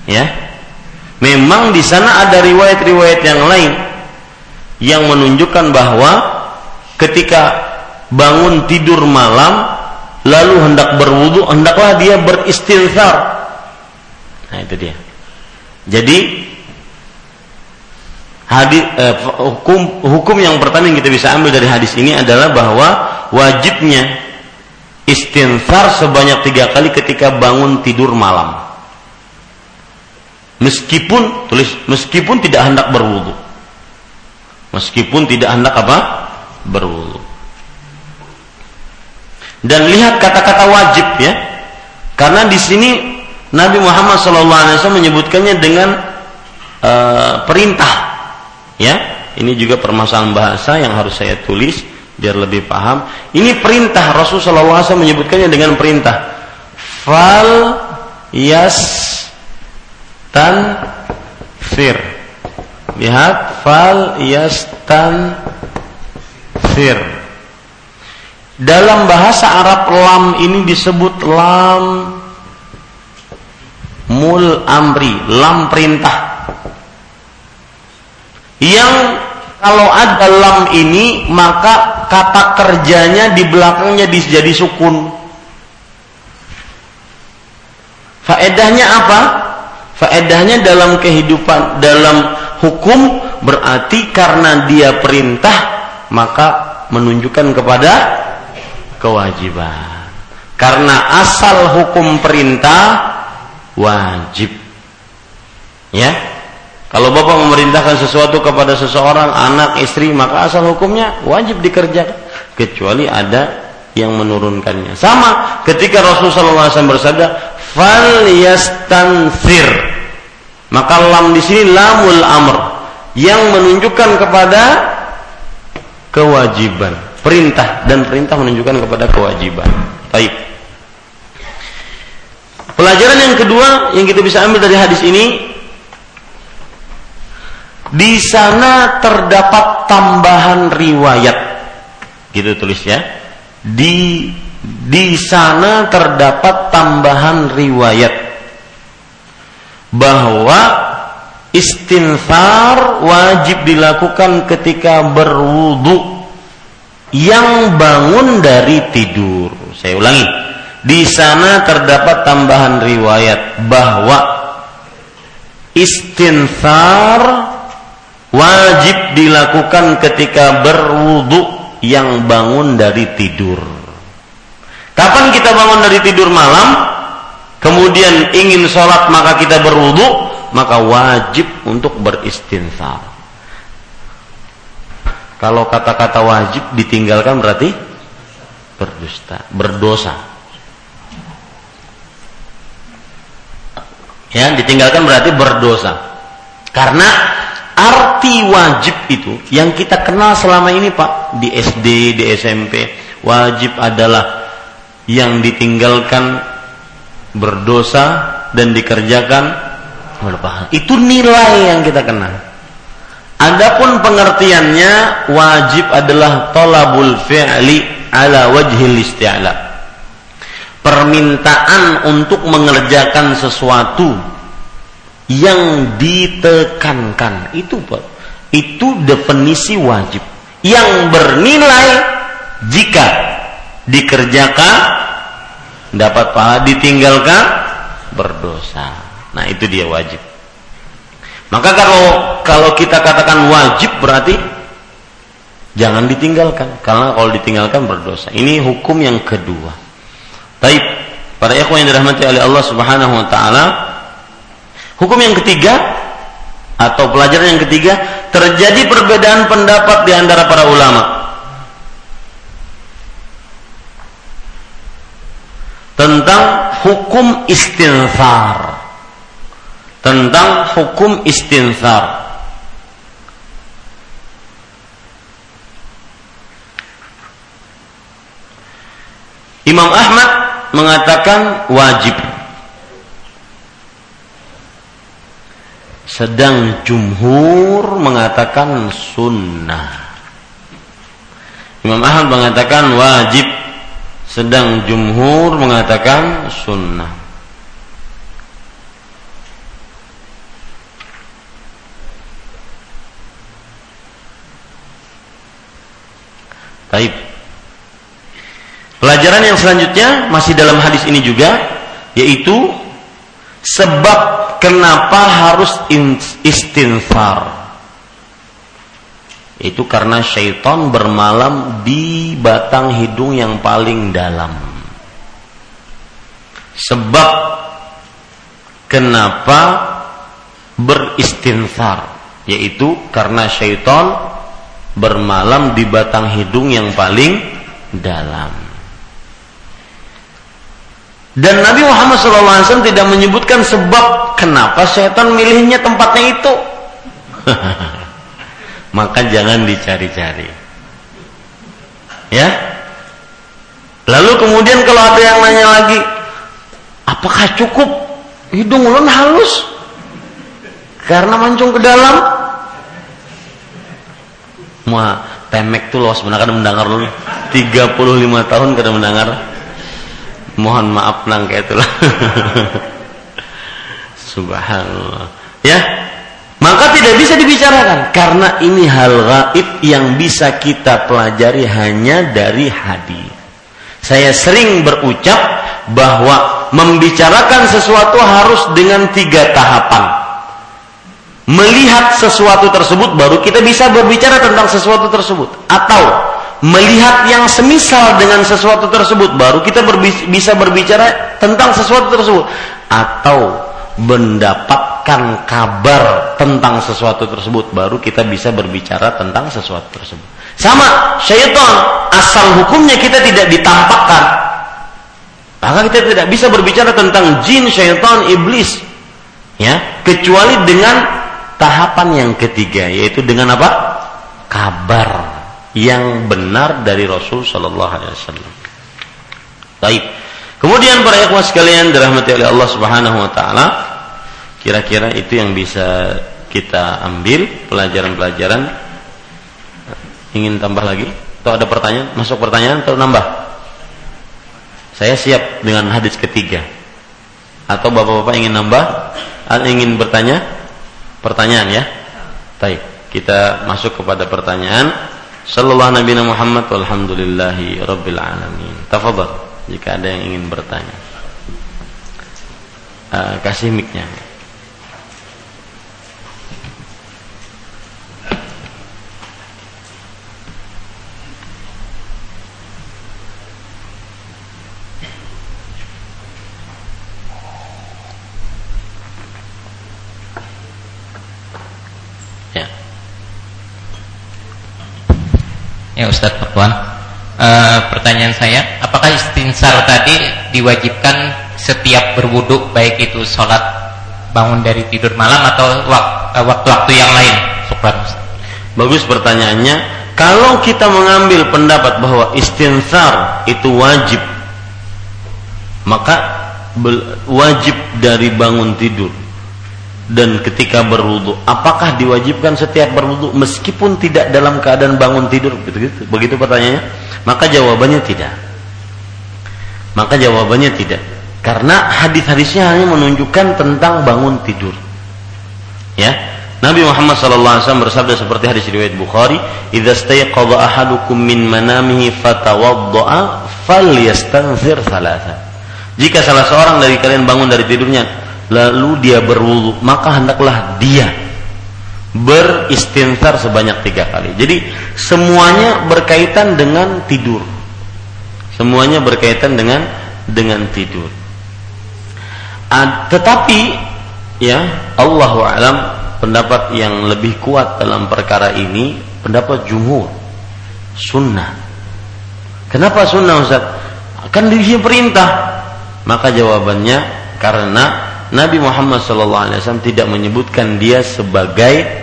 S1: Ya? Memang di sana ada riwayat-riwayat yang lain yang menunjukkan bahwa ketika bangun tidur malam lalu hendak berwudu hendaklah dia beristighfar. Nah itu dia. Jadi hadis eh, hukum hukum yang pertama yang kita bisa ambil dari hadis ini adalah bahwa wajibnya istighfar sebanyak tiga kali ketika bangun tidur malam. Meskipun tulis meskipun tidak hendak berwudu meskipun tidak hendak apa? Berwudu. Dan lihat kata-kata wajib ya. Karena di sini Nabi Muhammad SAW menyebutkannya dengan uh, perintah ya. Ini juga permasalahan bahasa yang harus saya tulis biar lebih paham. Ini perintah Rasulullah SAW menyebutkannya dengan perintah. Fal yas tan fir Lihat fal yastan fir. Dalam bahasa Arab lam ini disebut lam mul amri, lam perintah. Yang kalau ada lam ini maka kata kerjanya di belakangnya jadi sukun. Faedahnya apa? Faedahnya dalam kehidupan dalam hukum berarti karena dia perintah maka menunjukkan kepada kewajiban. Karena asal hukum perintah wajib. Ya. Kalau Bapak memerintahkan sesuatu kepada seseorang, anak, istri, maka asal hukumnya wajib dikerjakan kecuali ada yang menurunkannya. Sama ketika Rasulullah SAW bersabda, "Fal yastanfir." Maka lam di sini lamul amr yang menunjukkan kepada kewajiban, perintah dan perintah menunjukkan kepada kewajiban. Baik. Pelajaran yang kedua yang kita bisa ambil dari hadis ini di sana terdapat tambahan riwayat. Gitu tulis ya. Di di sana terdapat tambahan riwayat bahwa istinfar wajib dilakukan ketika berwudu yang bangun dari tidur. Saya ulangi. Di sana terdapat tambahan riwayat bahwa istinfar wajib dilakukan ketika berwudu yang bangun dari tidur. Kapan kita bangun dari tidur malam? Kemudian ingin sholat maka kita berwudu, maka wajib untuk beristinfar. Kalau kata-kata wajib ditinggalkan berarti berdusta, berdosa. Ya, ditinggalkan berarti berdosa. Karena arti wajib itu yang kita kenal selama ini Pak di SD, di SMP, wajib adalah yang ditinggalkan berdosa dan dikerjakan berpahala. Itu nilai yang kita kenal. Adapun pengertiannya wajib adalah tolabul fi'li ala wajhil isti'la. Permintaan untuk mengerjakan sesuatu yang ditekankan itu itu definisi wajib yang bernilai jika dikerjakan dapat pahala ditinggalkan berdosa. Nah, itu dia wajib. Maka kalau kalau kita katakan wajib berarti jangan ditinggalkan karena kalau ditinggalkan berdosa. Ini hukum yang kedua. Baik, para ikhwan yang dirahmati oleh Allah Subhanahu wa taala, hukum yang ketiga atau pelajaran yang ketiga, terjadi perbedaan pendapat di antara para ulama. Tentang hukum istinfar tentang hukum istinsar. Imam Ahmad mengatakan wajib. Sedang jumhur mengatakan sunnah. Imam Ahmad mengatakan wajib. Sedang jumhur mengatakan sunnah. Baik. Pelajaran yang selanjutnya masih dalam hadis ini juga yaitu sebab kenapa harus istinfar. Itu karena syaitan bermalam di batang hidung yang paling dalam. Sebab kenapa beristinfar yaitu karena syaitan bermalam di batang hidung yang paling dalam. Dan Nabi Muhammad SAW tidak menyebutkan sebab kenapa setan milihnya tempatnya itu. Maka jangan dicari-cari. Ya. Lalu kemudian kalau ada yang nanya lagi, apakah cukup hidung ulun halus? Karena mancung ke dalam, Mua pemek tuh loh sebenarnya kan mendengar lu 35 tahun kada mendengar. Mohon maaf nang kayak itulah. Subhanallah. Ya. Maka tidak bisa dibicarakan. Karena ini hal gaib yang bisa kita pelajari hanya dari hadis. Saya sering berucap bahwa membicarakan sesuatu harus dengan tiga tahapan. Melihat sesuatu tersebut baru kita bisa berbicara tentang sesuatu tersebut. Atau melihat yang semisal dengan sesuatu tersebut baru kita bisa berbicara tentang sesuatu tersebut. Atau mendapatkan kabar tentang sesuatu tersebut baru kita bisa berbicara tentang sesuatu tersebut sama syaitan asal hukumnya kita tidak ditampakkan maka kita tidak bisa berbicara tentang jin syaitan iblis ya kecuali dengan tahapan yang ketiga yaitu dengan apa? Kabar yang benar dari Rasul Shallallahu Alaihi Wasallam. Kemudian para ikhwas sekalian dirahmati oleh Allah Subhanahu Wa Taala, kira-kira itu yang bisa kita ambil pelajaran-pelajaran. Ingin tambah lagi? Atau ada pertanyaan? Masuk pertanyaan atau nambah? Saya siap dengan hadis ketiga. Atau bapak-bapak ingin nambah? Ingin bertanya? pertanyaan ya. Baik, kita masuk kepada pertanyaan. Sallallahu Nabi Muhammad walhamdulillahi rabbil alamin. Tafadhal jika ada yang ingin bertanya. Uh, kasih mic-nya.
S2: Ya Ustadz Pertuan e, Pertanyaan saya Apakah istinsar tadi diwajibkan setiap berwudhu Baik itu sholat bangun dari tidur malam Atau eh, waktu-waktu yang lain? Syukran
S1: Bagus pertanyaannya. Kalau kita mengambil pendapat bahwa istinsar itu wajib Maka wajib dari bangun tidur dan ketika berwudu apakah diwajibkan setiap berwudu meskipun tidak dalam keadaan bangun tidur? Begitu begitu pertanyaannya maka jawabannya tidak. Maka jawabannya tidak. Karena hadis-hadisnya hanya menunjukkan tentang bangun tidur. Ya. Nabi Muhammad SAW bersabda seperti hadis riwayat Bukhari idza stayqadha ahadukum min manamihi fatawaddaa falyastanzir thalatha. Jika salah seorang dari kalian bangun dari tidurnya lalu dia berwudu maka hendaklah dia beristighfar sebanyak tiga kali. Jadi semuanya berkaitan dengan tidur. Semuanya berkaitan dengan dengan tidur. Tetapi ya Allah alam pendapat yang lebih kuat dalam perkara ini pendapat jumhur. Sunnah. Kenapa sunnah Ustaz? Kan di perintah. Maka jawabannya karena Nabi Muhammad SAW tidak menyebutkan dia sebagai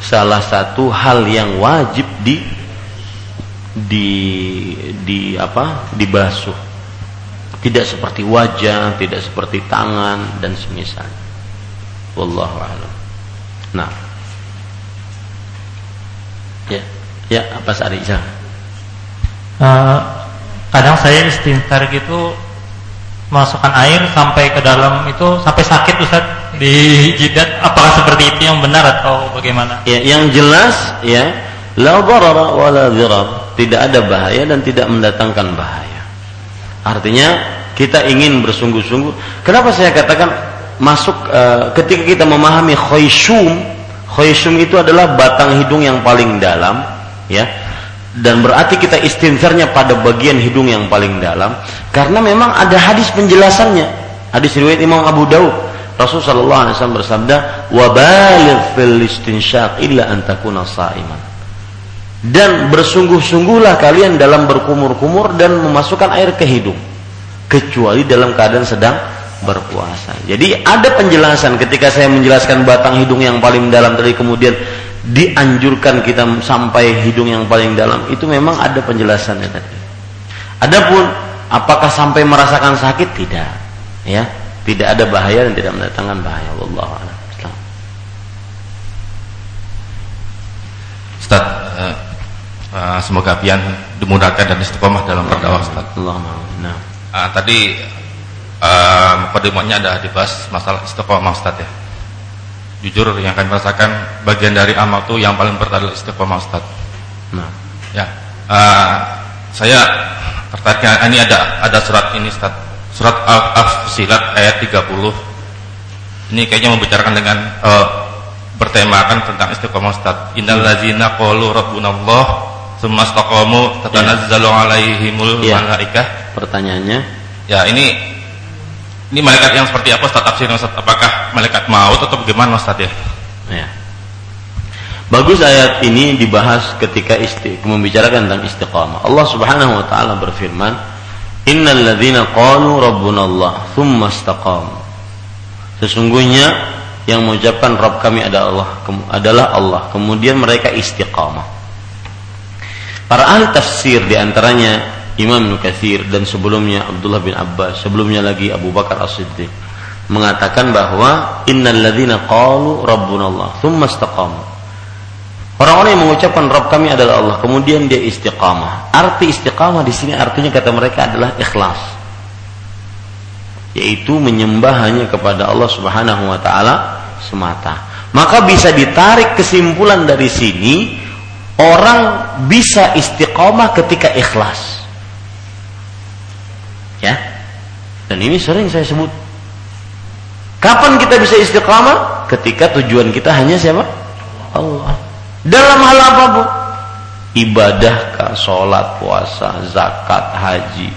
S1: salah satu hal yang wajib di di di apa dibasuh. Tidak seperti wajah tidak seperti tangan dan semisal. Wallahu a'lam. Nah. Ya ya apa Sari? Uh,
S3: kadang saya istighfar gitu masukkan air sampai ke dalam itu sampai sakit Ustaz di jidat apakah seperti itu yang benar atau bagaimana?
S1: Ya, yang jelas ya la darara wa la dhirar. Tidak ada bahaya dan tidak mendatangkan bahaya. Artinya kita ingin bersungguh-sungguh. Kenapa saya katakan masuk uh, ketika kita memahami khayshum, khayshum itu adalah batang hidung yang paling dalam, ya dan berarti kita istinsarnya pada bagian hidung yang paling dalam karena memang ada hadis penjelasannya hadis riwayat Imam Abu Daud Rasul sallallahu alaihi wasallam bersabda wa baligh fil istinsyaq illa an takuna dan bersungguh-sungguhlah kalian dalam berkumur-kumur dan memasukkan air ke hidung kecuali dalam keadaan sedang berpuasa. Jadi ada penjelasan ketika saya menjelaskan batang hidung yang paling dalam tadi kemudian dianjurkan kita sampai hidung yang paling dalam itu memang ada penjelasannya tadi. Adapun apakah sampai merasakan sakit tidak, ya tidak ada bahaya dan tidak mendatangkan bahaya. Allah a'lam.
S4: Ustaz, uh, uh, semoga pian dimudahkan dan istiqomah dalam berdakwah Ustaz. Allah nah. uh, tadi uh, ada dibahas masalah istiqomah Ustaz ya jujur yang kami rasakan bagian dari amal itu yang paling berat adalah istiqomah Ustaz. Nah, ya. Uh, saya tertarik ini ada ada surat ini Ustaz. Surat Al-Fusilat ayat 30. Ini kayaknya membicarakan dengan uh, bertemakan tentang istiqomah Ustaz. Innal ladzina qalu rabbunallah tsumma istaqamu tatanazzalu alaihimul ya. malaikah.
S1: Pertanyaannya?
S4: Ya, ini ini malaikat yang seperti apa Ustaz tafsirnya Ustaz? Apakah malaikat maut atau bagaimana Ustaz ya? ya.
S1: Bagus ayat ini dibahas ketika isti membicarakan tentang istiqamah. Allah Subhanahu wa taala berfirman, "Innal ladzina qalu rabbuna Allah, tsumma istaqamu." Sesungguhnya yang mengucapkan Rabb kami adalah Allah, adalah Allah. Kemudian mereka istiqamah. Para ahli tafsir di antaranya Imam Nukathir dan sebelumnya Abdullah bin Abbas, sebelumnya lagi Abu Bakar As-Siddiq mengatakan bahwa innal ladzina qalu rabbuna Allah thumma istaqamu. Orang-orang yang mengucapkan Rabb kami adalah Allah, kemudian dia istiqamah. Arti istiqamah di sini artinya kata mereka adalah ikhlas. Yaitu menyembah hanya kepada Allah Subhanahu wa taala semata. Maka bisa ditarik kesimpulan dari sini orang bisa istiqomah ketika ikhlas. Ya. Dan ini sering saya sebut. Kapan kita bisa istiqomah? Ketika tujuan kita hanya siapa? Allah. Dalam hal apa pun. Ibadah, sholat, puasa, zakat, haji.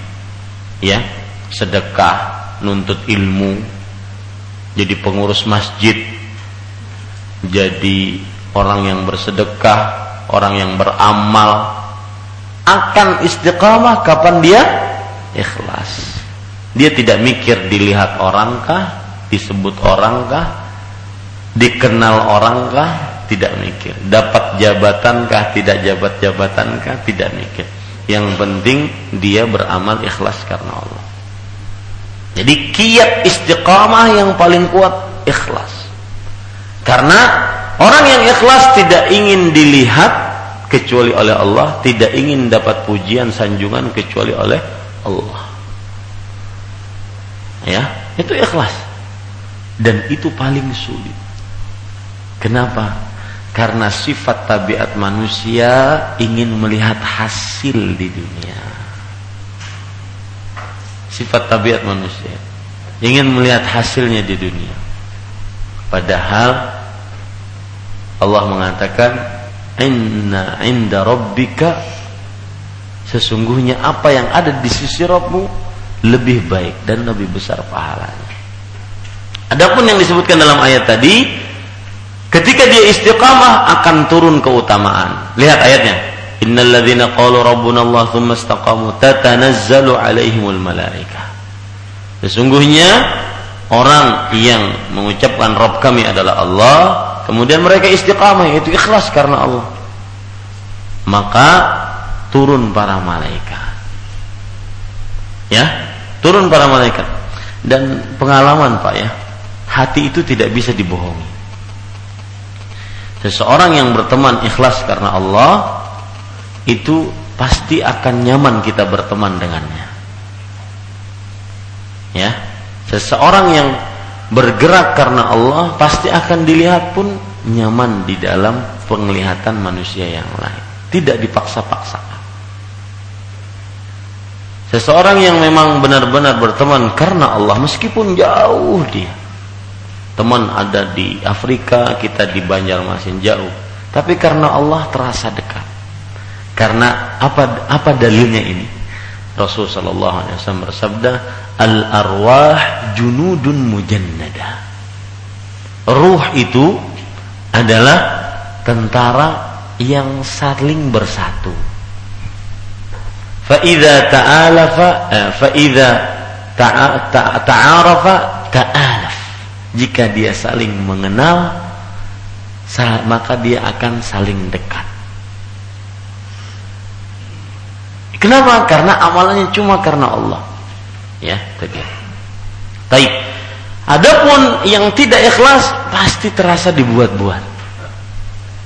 S1: Ya. Sedekah, nuntut ilmu. Jadi pengurus masjid. Jadi orang yang bersedekah, orang yang beramal akan istiqamah kapan dia ikhlas. Dia tidak mikir dilihat orangkah, disebut orangkah, dikenal orangkah, tidak mikir. Dapat jabatankah, tidak jabat jabatankah, tidak mikir. Yang penting dia beramal ikhlas karena Allah. Jadi kiat istiqamah yang paling kuat ikhlas. Karena orang yang ikhlas tidak ingin dilihat kecuali oleh Allah, tidak ingin dapat pujian sanjungan kecuali oleh Allah. Ya, itu ikhlas. Dan itu paling sulit. Kenapa? Karena sifat tabiat manusia ingin melihat hasil di dunia. Sifat tabiat manusia ingin melihat hasilnya di dunia. Padahal Allah mengatakan inna inda rabbika sesungguhnya apa yang ada di sisi Rabbmu lebih baik dan lebih besar pahalanya. Adapun yang disebutkan dalam ayat tadi, ketika dia istiqamah akan turun keutamaan. Lihat ayatnya. Innal ladzina qalu rabbuna Allah tsumma istaqamu tatanazzalu alaihimul malaika. Sesungguhnya orang yang mengucapkan Rabb kami adalah Allah, kemudian mereka istiqamah yaitu ikhlas karena Allah. Maka turun para malaikat. Ya, turun para malaikat. Dan pengalaman Pak ya, hati itu tidak bisa dibohongi. Seseorang yang berteman ikhlas karena Allah itu pasti akan nyaman kita berteman dengannya. Ya, seseorang yang bergerak karena Allah pasti akan dilihat pun nyaman di dalam penglihatan manusia yang lain. Tidak dipaksa-paksakan. Seseorang yang memang benar-benar berteman karena Allah meskipun jauh dia teman ada di Afrika, kita di Banjarmasin jauh. Tapi karena Allah terasa dekat. Karena apa apa dalilnya ini? Rasul sallallahu alaihi wasallam bersabda, "Al arwah junudun mujannada." Ruh itu adalah tentara yang saling bersatu. Fa idza ta'alafa eh, fa idza ta'arafa ta'alaf jika dia saling mengenal maka dia akan saling dekat kenapa karena amalannya cuma karena Allah ya tadi Taib. Adapun yang tidak ikhlas pasti terasa dibuat-buat.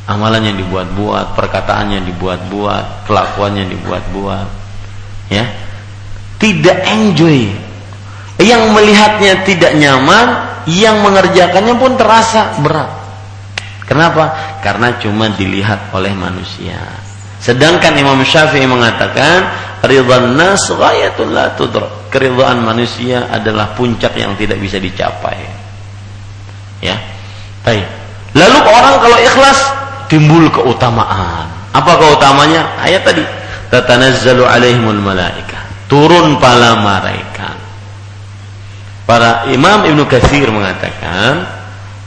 S1: Amalannya dibuat-buat, perkataannya dibuat-buat, kelakuannya dibuat-buat. Ya. Tidak enjoy. Yang melihatnya tidak nyaman, yang mengerjakannya pun terasa berat. Kenapa? Karena cuma dilihat oleh manusia. Sedangkan Imam Syafi'i mengatakan ridwan nas. Keridhaan manusia adalah puncak yang tidak bisa dicapai. Ya. Baik. Lalu orang kalau ikhlas timbul keutamaan. Apa keutamanya? Ayat tadi. Tatanazzalu alaihimul malaika. Turun pala malaikat Para Imam Ibnu Katsir mengatakan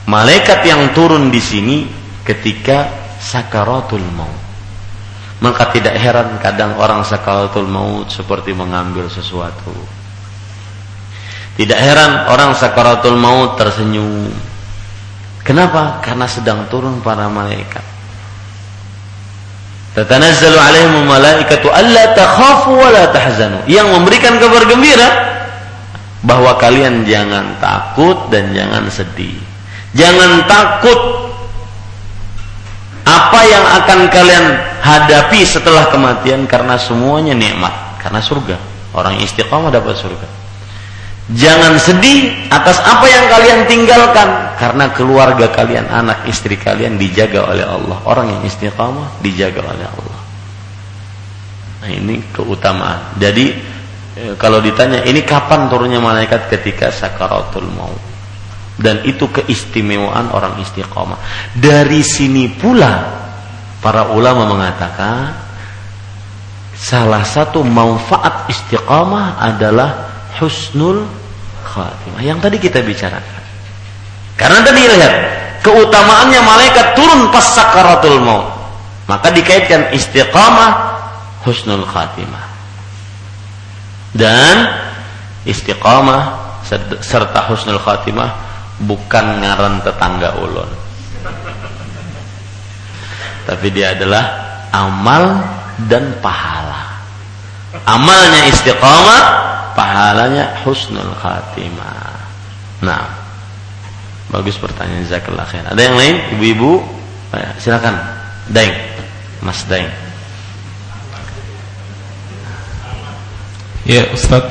S1: malaikat yang turun di sini ketika sakaratul maut. Maka tidak heran kadang orang sakaratul maut seperti mengambil sesuatu. Tidak heran orang sakaratul maut tersenyum. Kenapa? Karena sedang turun para malaikat. Tatanazzalu alaihim malaikatu alla takhafu wa la tahzanu. Yang memberikan kabar gembira bahwa kalian jangan takut dan jangan sedih. Jangan takut apa yang akan kalian hadapi setelah kematian karena semuanya nikmat, karena surga. Orang istiqamah dapat surga. Jangan sedih atas apa yang kalian tinggalkan Karena keluarga kalian, anak istri kalian dijaga oleh Allah. Orang yang istiqamah dijaga oleh Allah. Nah, ini keutamaan. Jadi kalau ditanya ini kapan turunnya malaikat ketika sakaratul maut. Dan itu keistimewaan orang istiqamah. Dari sini pula para ulama mengatakan salah satu manfaat istiqamah adalah husnul khatimah yang tadi kita bicarakan. Karena tadi lihat keutamaannya malaikat turun pas sakaratul maut. Maka dikaitkan istiqamah husnul khatimah. Dan istiqamah serta husnul khatimah bukan ngaran tetangga ulun. Tapi dia adalah amal dan pahala. Amalnya istiqamah, pahalanya husnul khatimah. Nah, bagus pertanyaan zakallah. Ada yang lain? Ibu-ibu, ya, silakan. Daeng, Mas Daeng.
S5: Ya Ustaz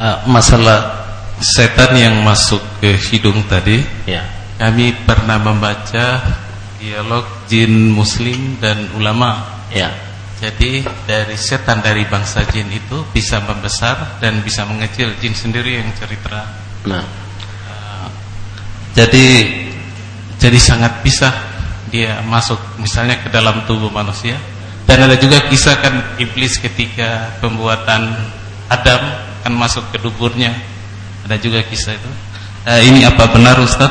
S5: uh, Masalah setan yang masuk ke hidung tadi
S1: Ya.
S5: Kami pernah membaca dialog jin muslim dan ulama
S1: Ya.
S5: Jadi dari setan dari bangsa jin itu bisa membesar dan bisa mengecil jin sendiri yang cerita.
S1: Nah,
S5: Jadi jadi sangat bisa dia masuk misalnya ke dalam tubuh manusia. Dan ada juga kisah kan iblis ketika pembuatan Adam kan masuk ke duburnya. Ada juga kisah itu. Eh, ini apa benar Ustaz?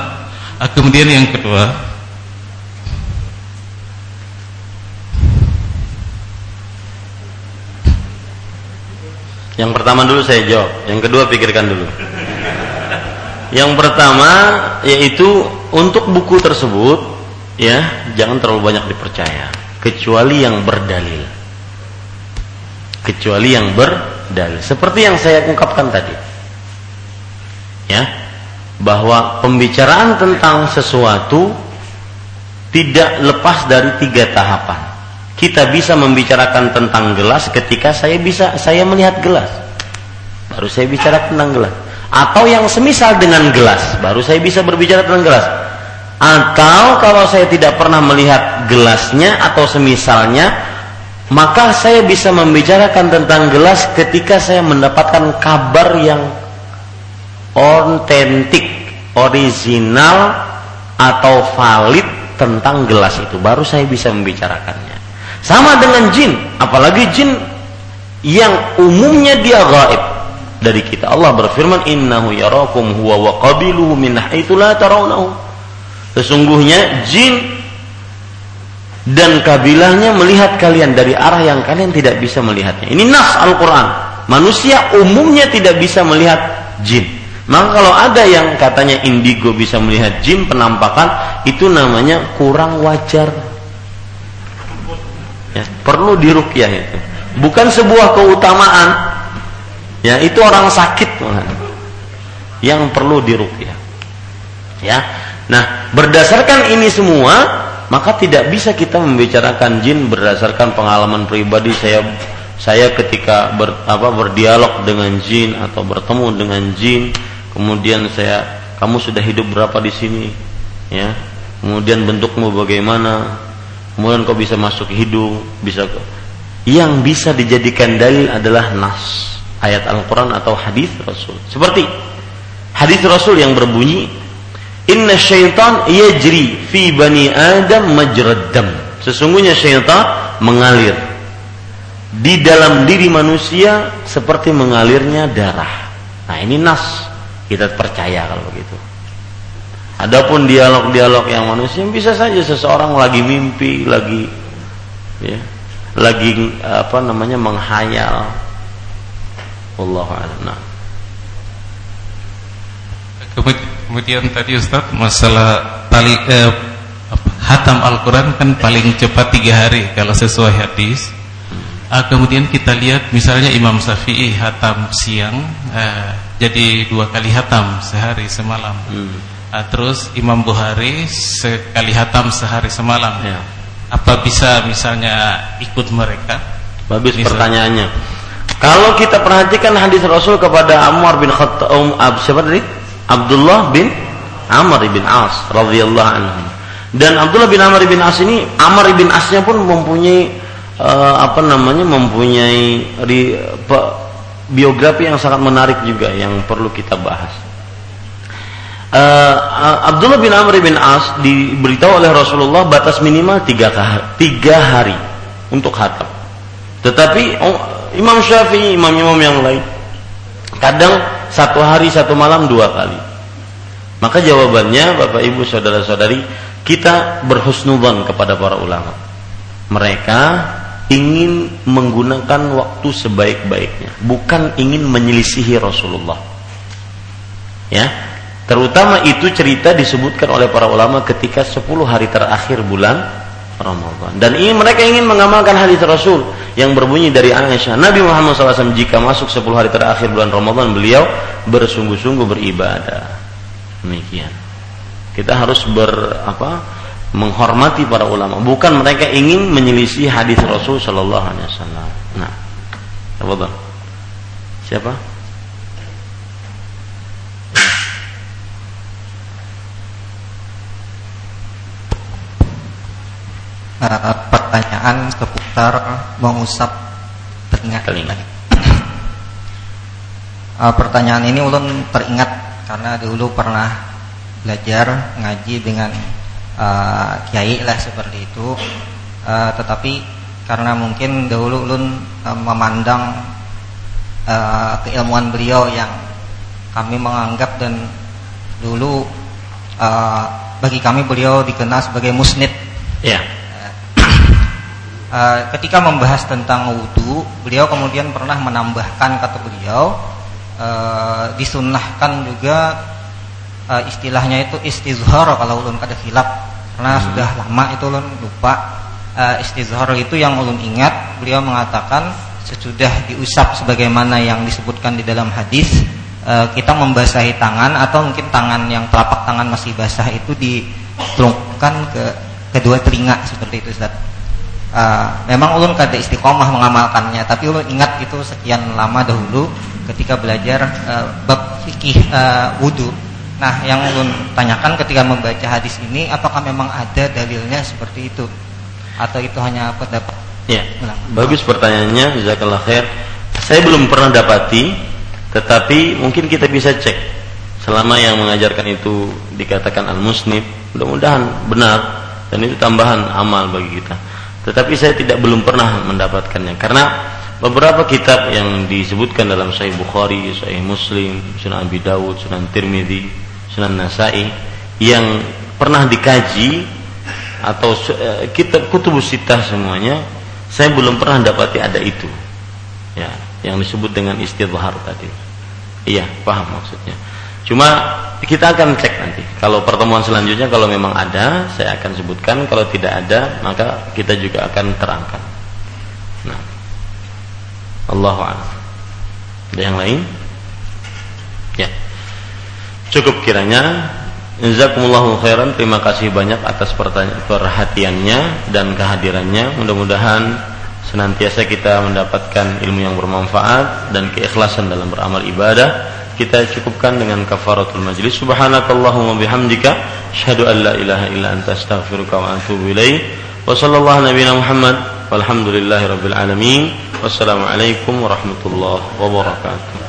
S5: Ah, kemudian yang kedua,
S1: Yang pertama dulu saya jawab, yang kedua pikirkan dulu. Yang pertama yaitu untuk buku tersebut ya jangan terlalu banyak dipercaya kecuali yang berdalil. Kecuali yang berdalil. Seperti yang saya ungkapkan tadi. Ya, bahwa pembicaraan tentang sesuatu tidak lepas dari tiga tahapan kita bisa membicarakan tentang gelas ketika saya bisa saya melihat gelas baru saya bicara tentang gelas atau yang semisal dengan gelas baru saya bisa berbicara tentang gelas atau kalau saya tidak pernah melihat gelasnya atau semisalnya maka saya bisa membicarakan tentang gelas ketika saya mendapatkan kabar yang otentik original atau valid tentang gelas itu. Baru saya bisa membicarakannya. Sama dengan jin. Apalagi jin yang umumnya dia gaib dari kita. Allah berfirman innahu yarakum huwa wa qabiluhu min haitsu la sesungguhnya jin dan kabilahnya melihat kalian dari arah yang kalian tidak bisa melihatnya ini nas Al-Qur'an manusia umumnya tidak bisa melihat jin maka kalau ada yang katanya indigo bisa melihat jin penampakan itu namanya kurang wajar. Ya, perlu dirukyah itu. Bukan sebuah keutamaan. Ya, itu orang sakit yang perlu dirukyah. Ya. Nah, berdasarkan ini semua, maka tidak bisa kita membicarakan jin berdasarkan pengalaman pribadi saya saya ketika ber, apa berdialog dengan jin atau bertemu dengan jin. Kemudian saya kamu sudah hidup berapa di sini? Ya. Kemudian bentukmu bagaimana? Kemudian kau bisa masuk hidung bisa yang bisa dijadikan dalil adalah nas ayat Al-Quran atau hadis Rasul. Seperti hadis Rasul yang berbunyi inna syaitan yajri fi bani adam majrad dam sesungguhnya syaitan mengalir di dalam diri manusia seperti mengalirnya darah nah ini nas kita percaya kalau begitu. Adapun dialog-dialog yang manusia bisa saja seseorang lagi mimpi, lagi ya, lagi apa namanya menghayal. Allah nah.
S5: Tadi Ustaz masalah tali eh, hatam Al-Quran kan paling cepat tiga hari kalau sesuai hadis. Uh, kemudian kita lihat misalnya Imam Syafi'i hatam siang uh, jadi dua kali hatam sehari semalam. Hmm. Uh, terus Imam Bukhari sekali hatam sehari semalam. Ya. Apa bisa misalnya ikut mereka?
S1: Bagus Misal. pertanyaannya. Kalau kita perhatikan hadis Rasul kepada Ammar bin Khattab um, siapa tadi? Abdullah bin Amr bin As radhiyallahu anhu. Dan Abdullah bin Amr bin As ini Amr bin Asnya pun mempunyai uh, apa namanya mempunyai ri, pe, biografi yang sangat menarik juga yang perlu kita bahas. Uh, Abdullah bin Amr bin As diberitahu oleh Rasulullah batas minimal tiga, tiga hari untuk hatam. Tetapi oh, Imam Syafi'i, imam-imam yang lain kadang satu hari satu malam dua kali. Maka jawabannya Bapak Ibu saudara-saudari kita berhusnudzon kepada para ulama. Mereka ingin menggunakan waktu sebaik-baiknya, bukan ingin menyelisihi Rasulullah. Ya, terutama itu cerita disebutkan oleh para ulama ketika 10 hari terakhir bulan Ramadan. Dan ini mereka ingin mengamalkan hadis Rasul yang berbunyi dari Aisyah. Nabi Muhammad SAW jika masuk 10 hari terakhir bulan Ramadan beliau bersungguh-sungguh beribadah. Demikian. Kita harus ber apa? menghormati para ulama, bukan mereka ingin menyelisih hadis Rasul sallallahu alaihi wasallam. Nah, apa Siapa?
S6: Uh, pertanyaan seputar mengusap telinga. telinga. Uh, pertanyaan ini ulun teringat karena dulu pernah belajar ngaji dengan uh, kiai lah seperti itu uh, tetapi karena mungkin dahulu ulun uh, memandang uh, keilmuan beliau yang kami menganggap dan dulu uh, bagi kami beliau dikenal sebagai musnid
S1: ya
S6: uh, ketika membahas tentang wudhu beliau kemudian pernah menambahkan kata beliau uh, disunahkan juga uh, istilahnya itu istizhar kalau ulun kada hilap karena hmm. sudah lama itu ulun lupa uh, istizhar itu yang ulun ingat beliau mengatakan sesudah diusap sebagaimana yang disebutkan di dalam hadis uh, kita membasahi tangan atau mungkin tangan yang telapak tangan masih basah itu ditelungkan ke kedua telinga seperti itu Ustaz. Uh, memang ulun kada istiqomah mengamalkannya tapi ulun ingat itu sekian lama dahulu ketika belajar uh, bab fikih uh, wudhu Nah, yang ulun tanyakan ketika membaca hadis ini, apakah memang ada dalilnya seperti itu, atau itu hanya pendapat?
S1: Ya, nah, bagus pertanyaannya, jazakallah khair. Saya belum pernah dapati, tetapi mungkin kita bisa cek. Selama yang mengajarkan itu dikatakan al-musnib, mudah-mudahan benar dan itu tambahan amal bagi kita. Tetapi saya tidak belum pernah mendapatkannya. Karena beberapa kitab yang disebutkan dalam Sahih Bukhari, Sahih Muslim, Sunan Abi Dawud, Sunan Tirmidzi, Sunan Nasai yang pernah dikaji atau uh, kitab kutubus sitah semuanya saya belum pernah dapati ada itu. Ya yang disebut dengan istidhar tadi. Iya paham maksudnya cuma kita akan cek nanti. Kalau pertemuan selanjutnya kalau memang ada saya akan sebutkan. Kalau tidak ada maka kita juga akan terangkan. Nah. Allahu ada yang lain? Ya. Cukup kiranya. Jazakumullahu khairan. Terima kasih banyak atas perhatiannya Dan kehadirannya. Mudah-mudahan senantiasa kita mendapatkan ilmu yang bermanfaat Dan keikhlasan dalam beramal ibadah Kita cukupkan dengan kafaratul majlis. Subhanakallahumma bihamdika Asyhadu an la ilaha illa anta astaghfiruka wa atubu ilaih. Wa sallallahu nabiyana Muhammad Walhamdulillahi rabbil alamin. Wassalamualaikum warahmatullahi wabarakatuh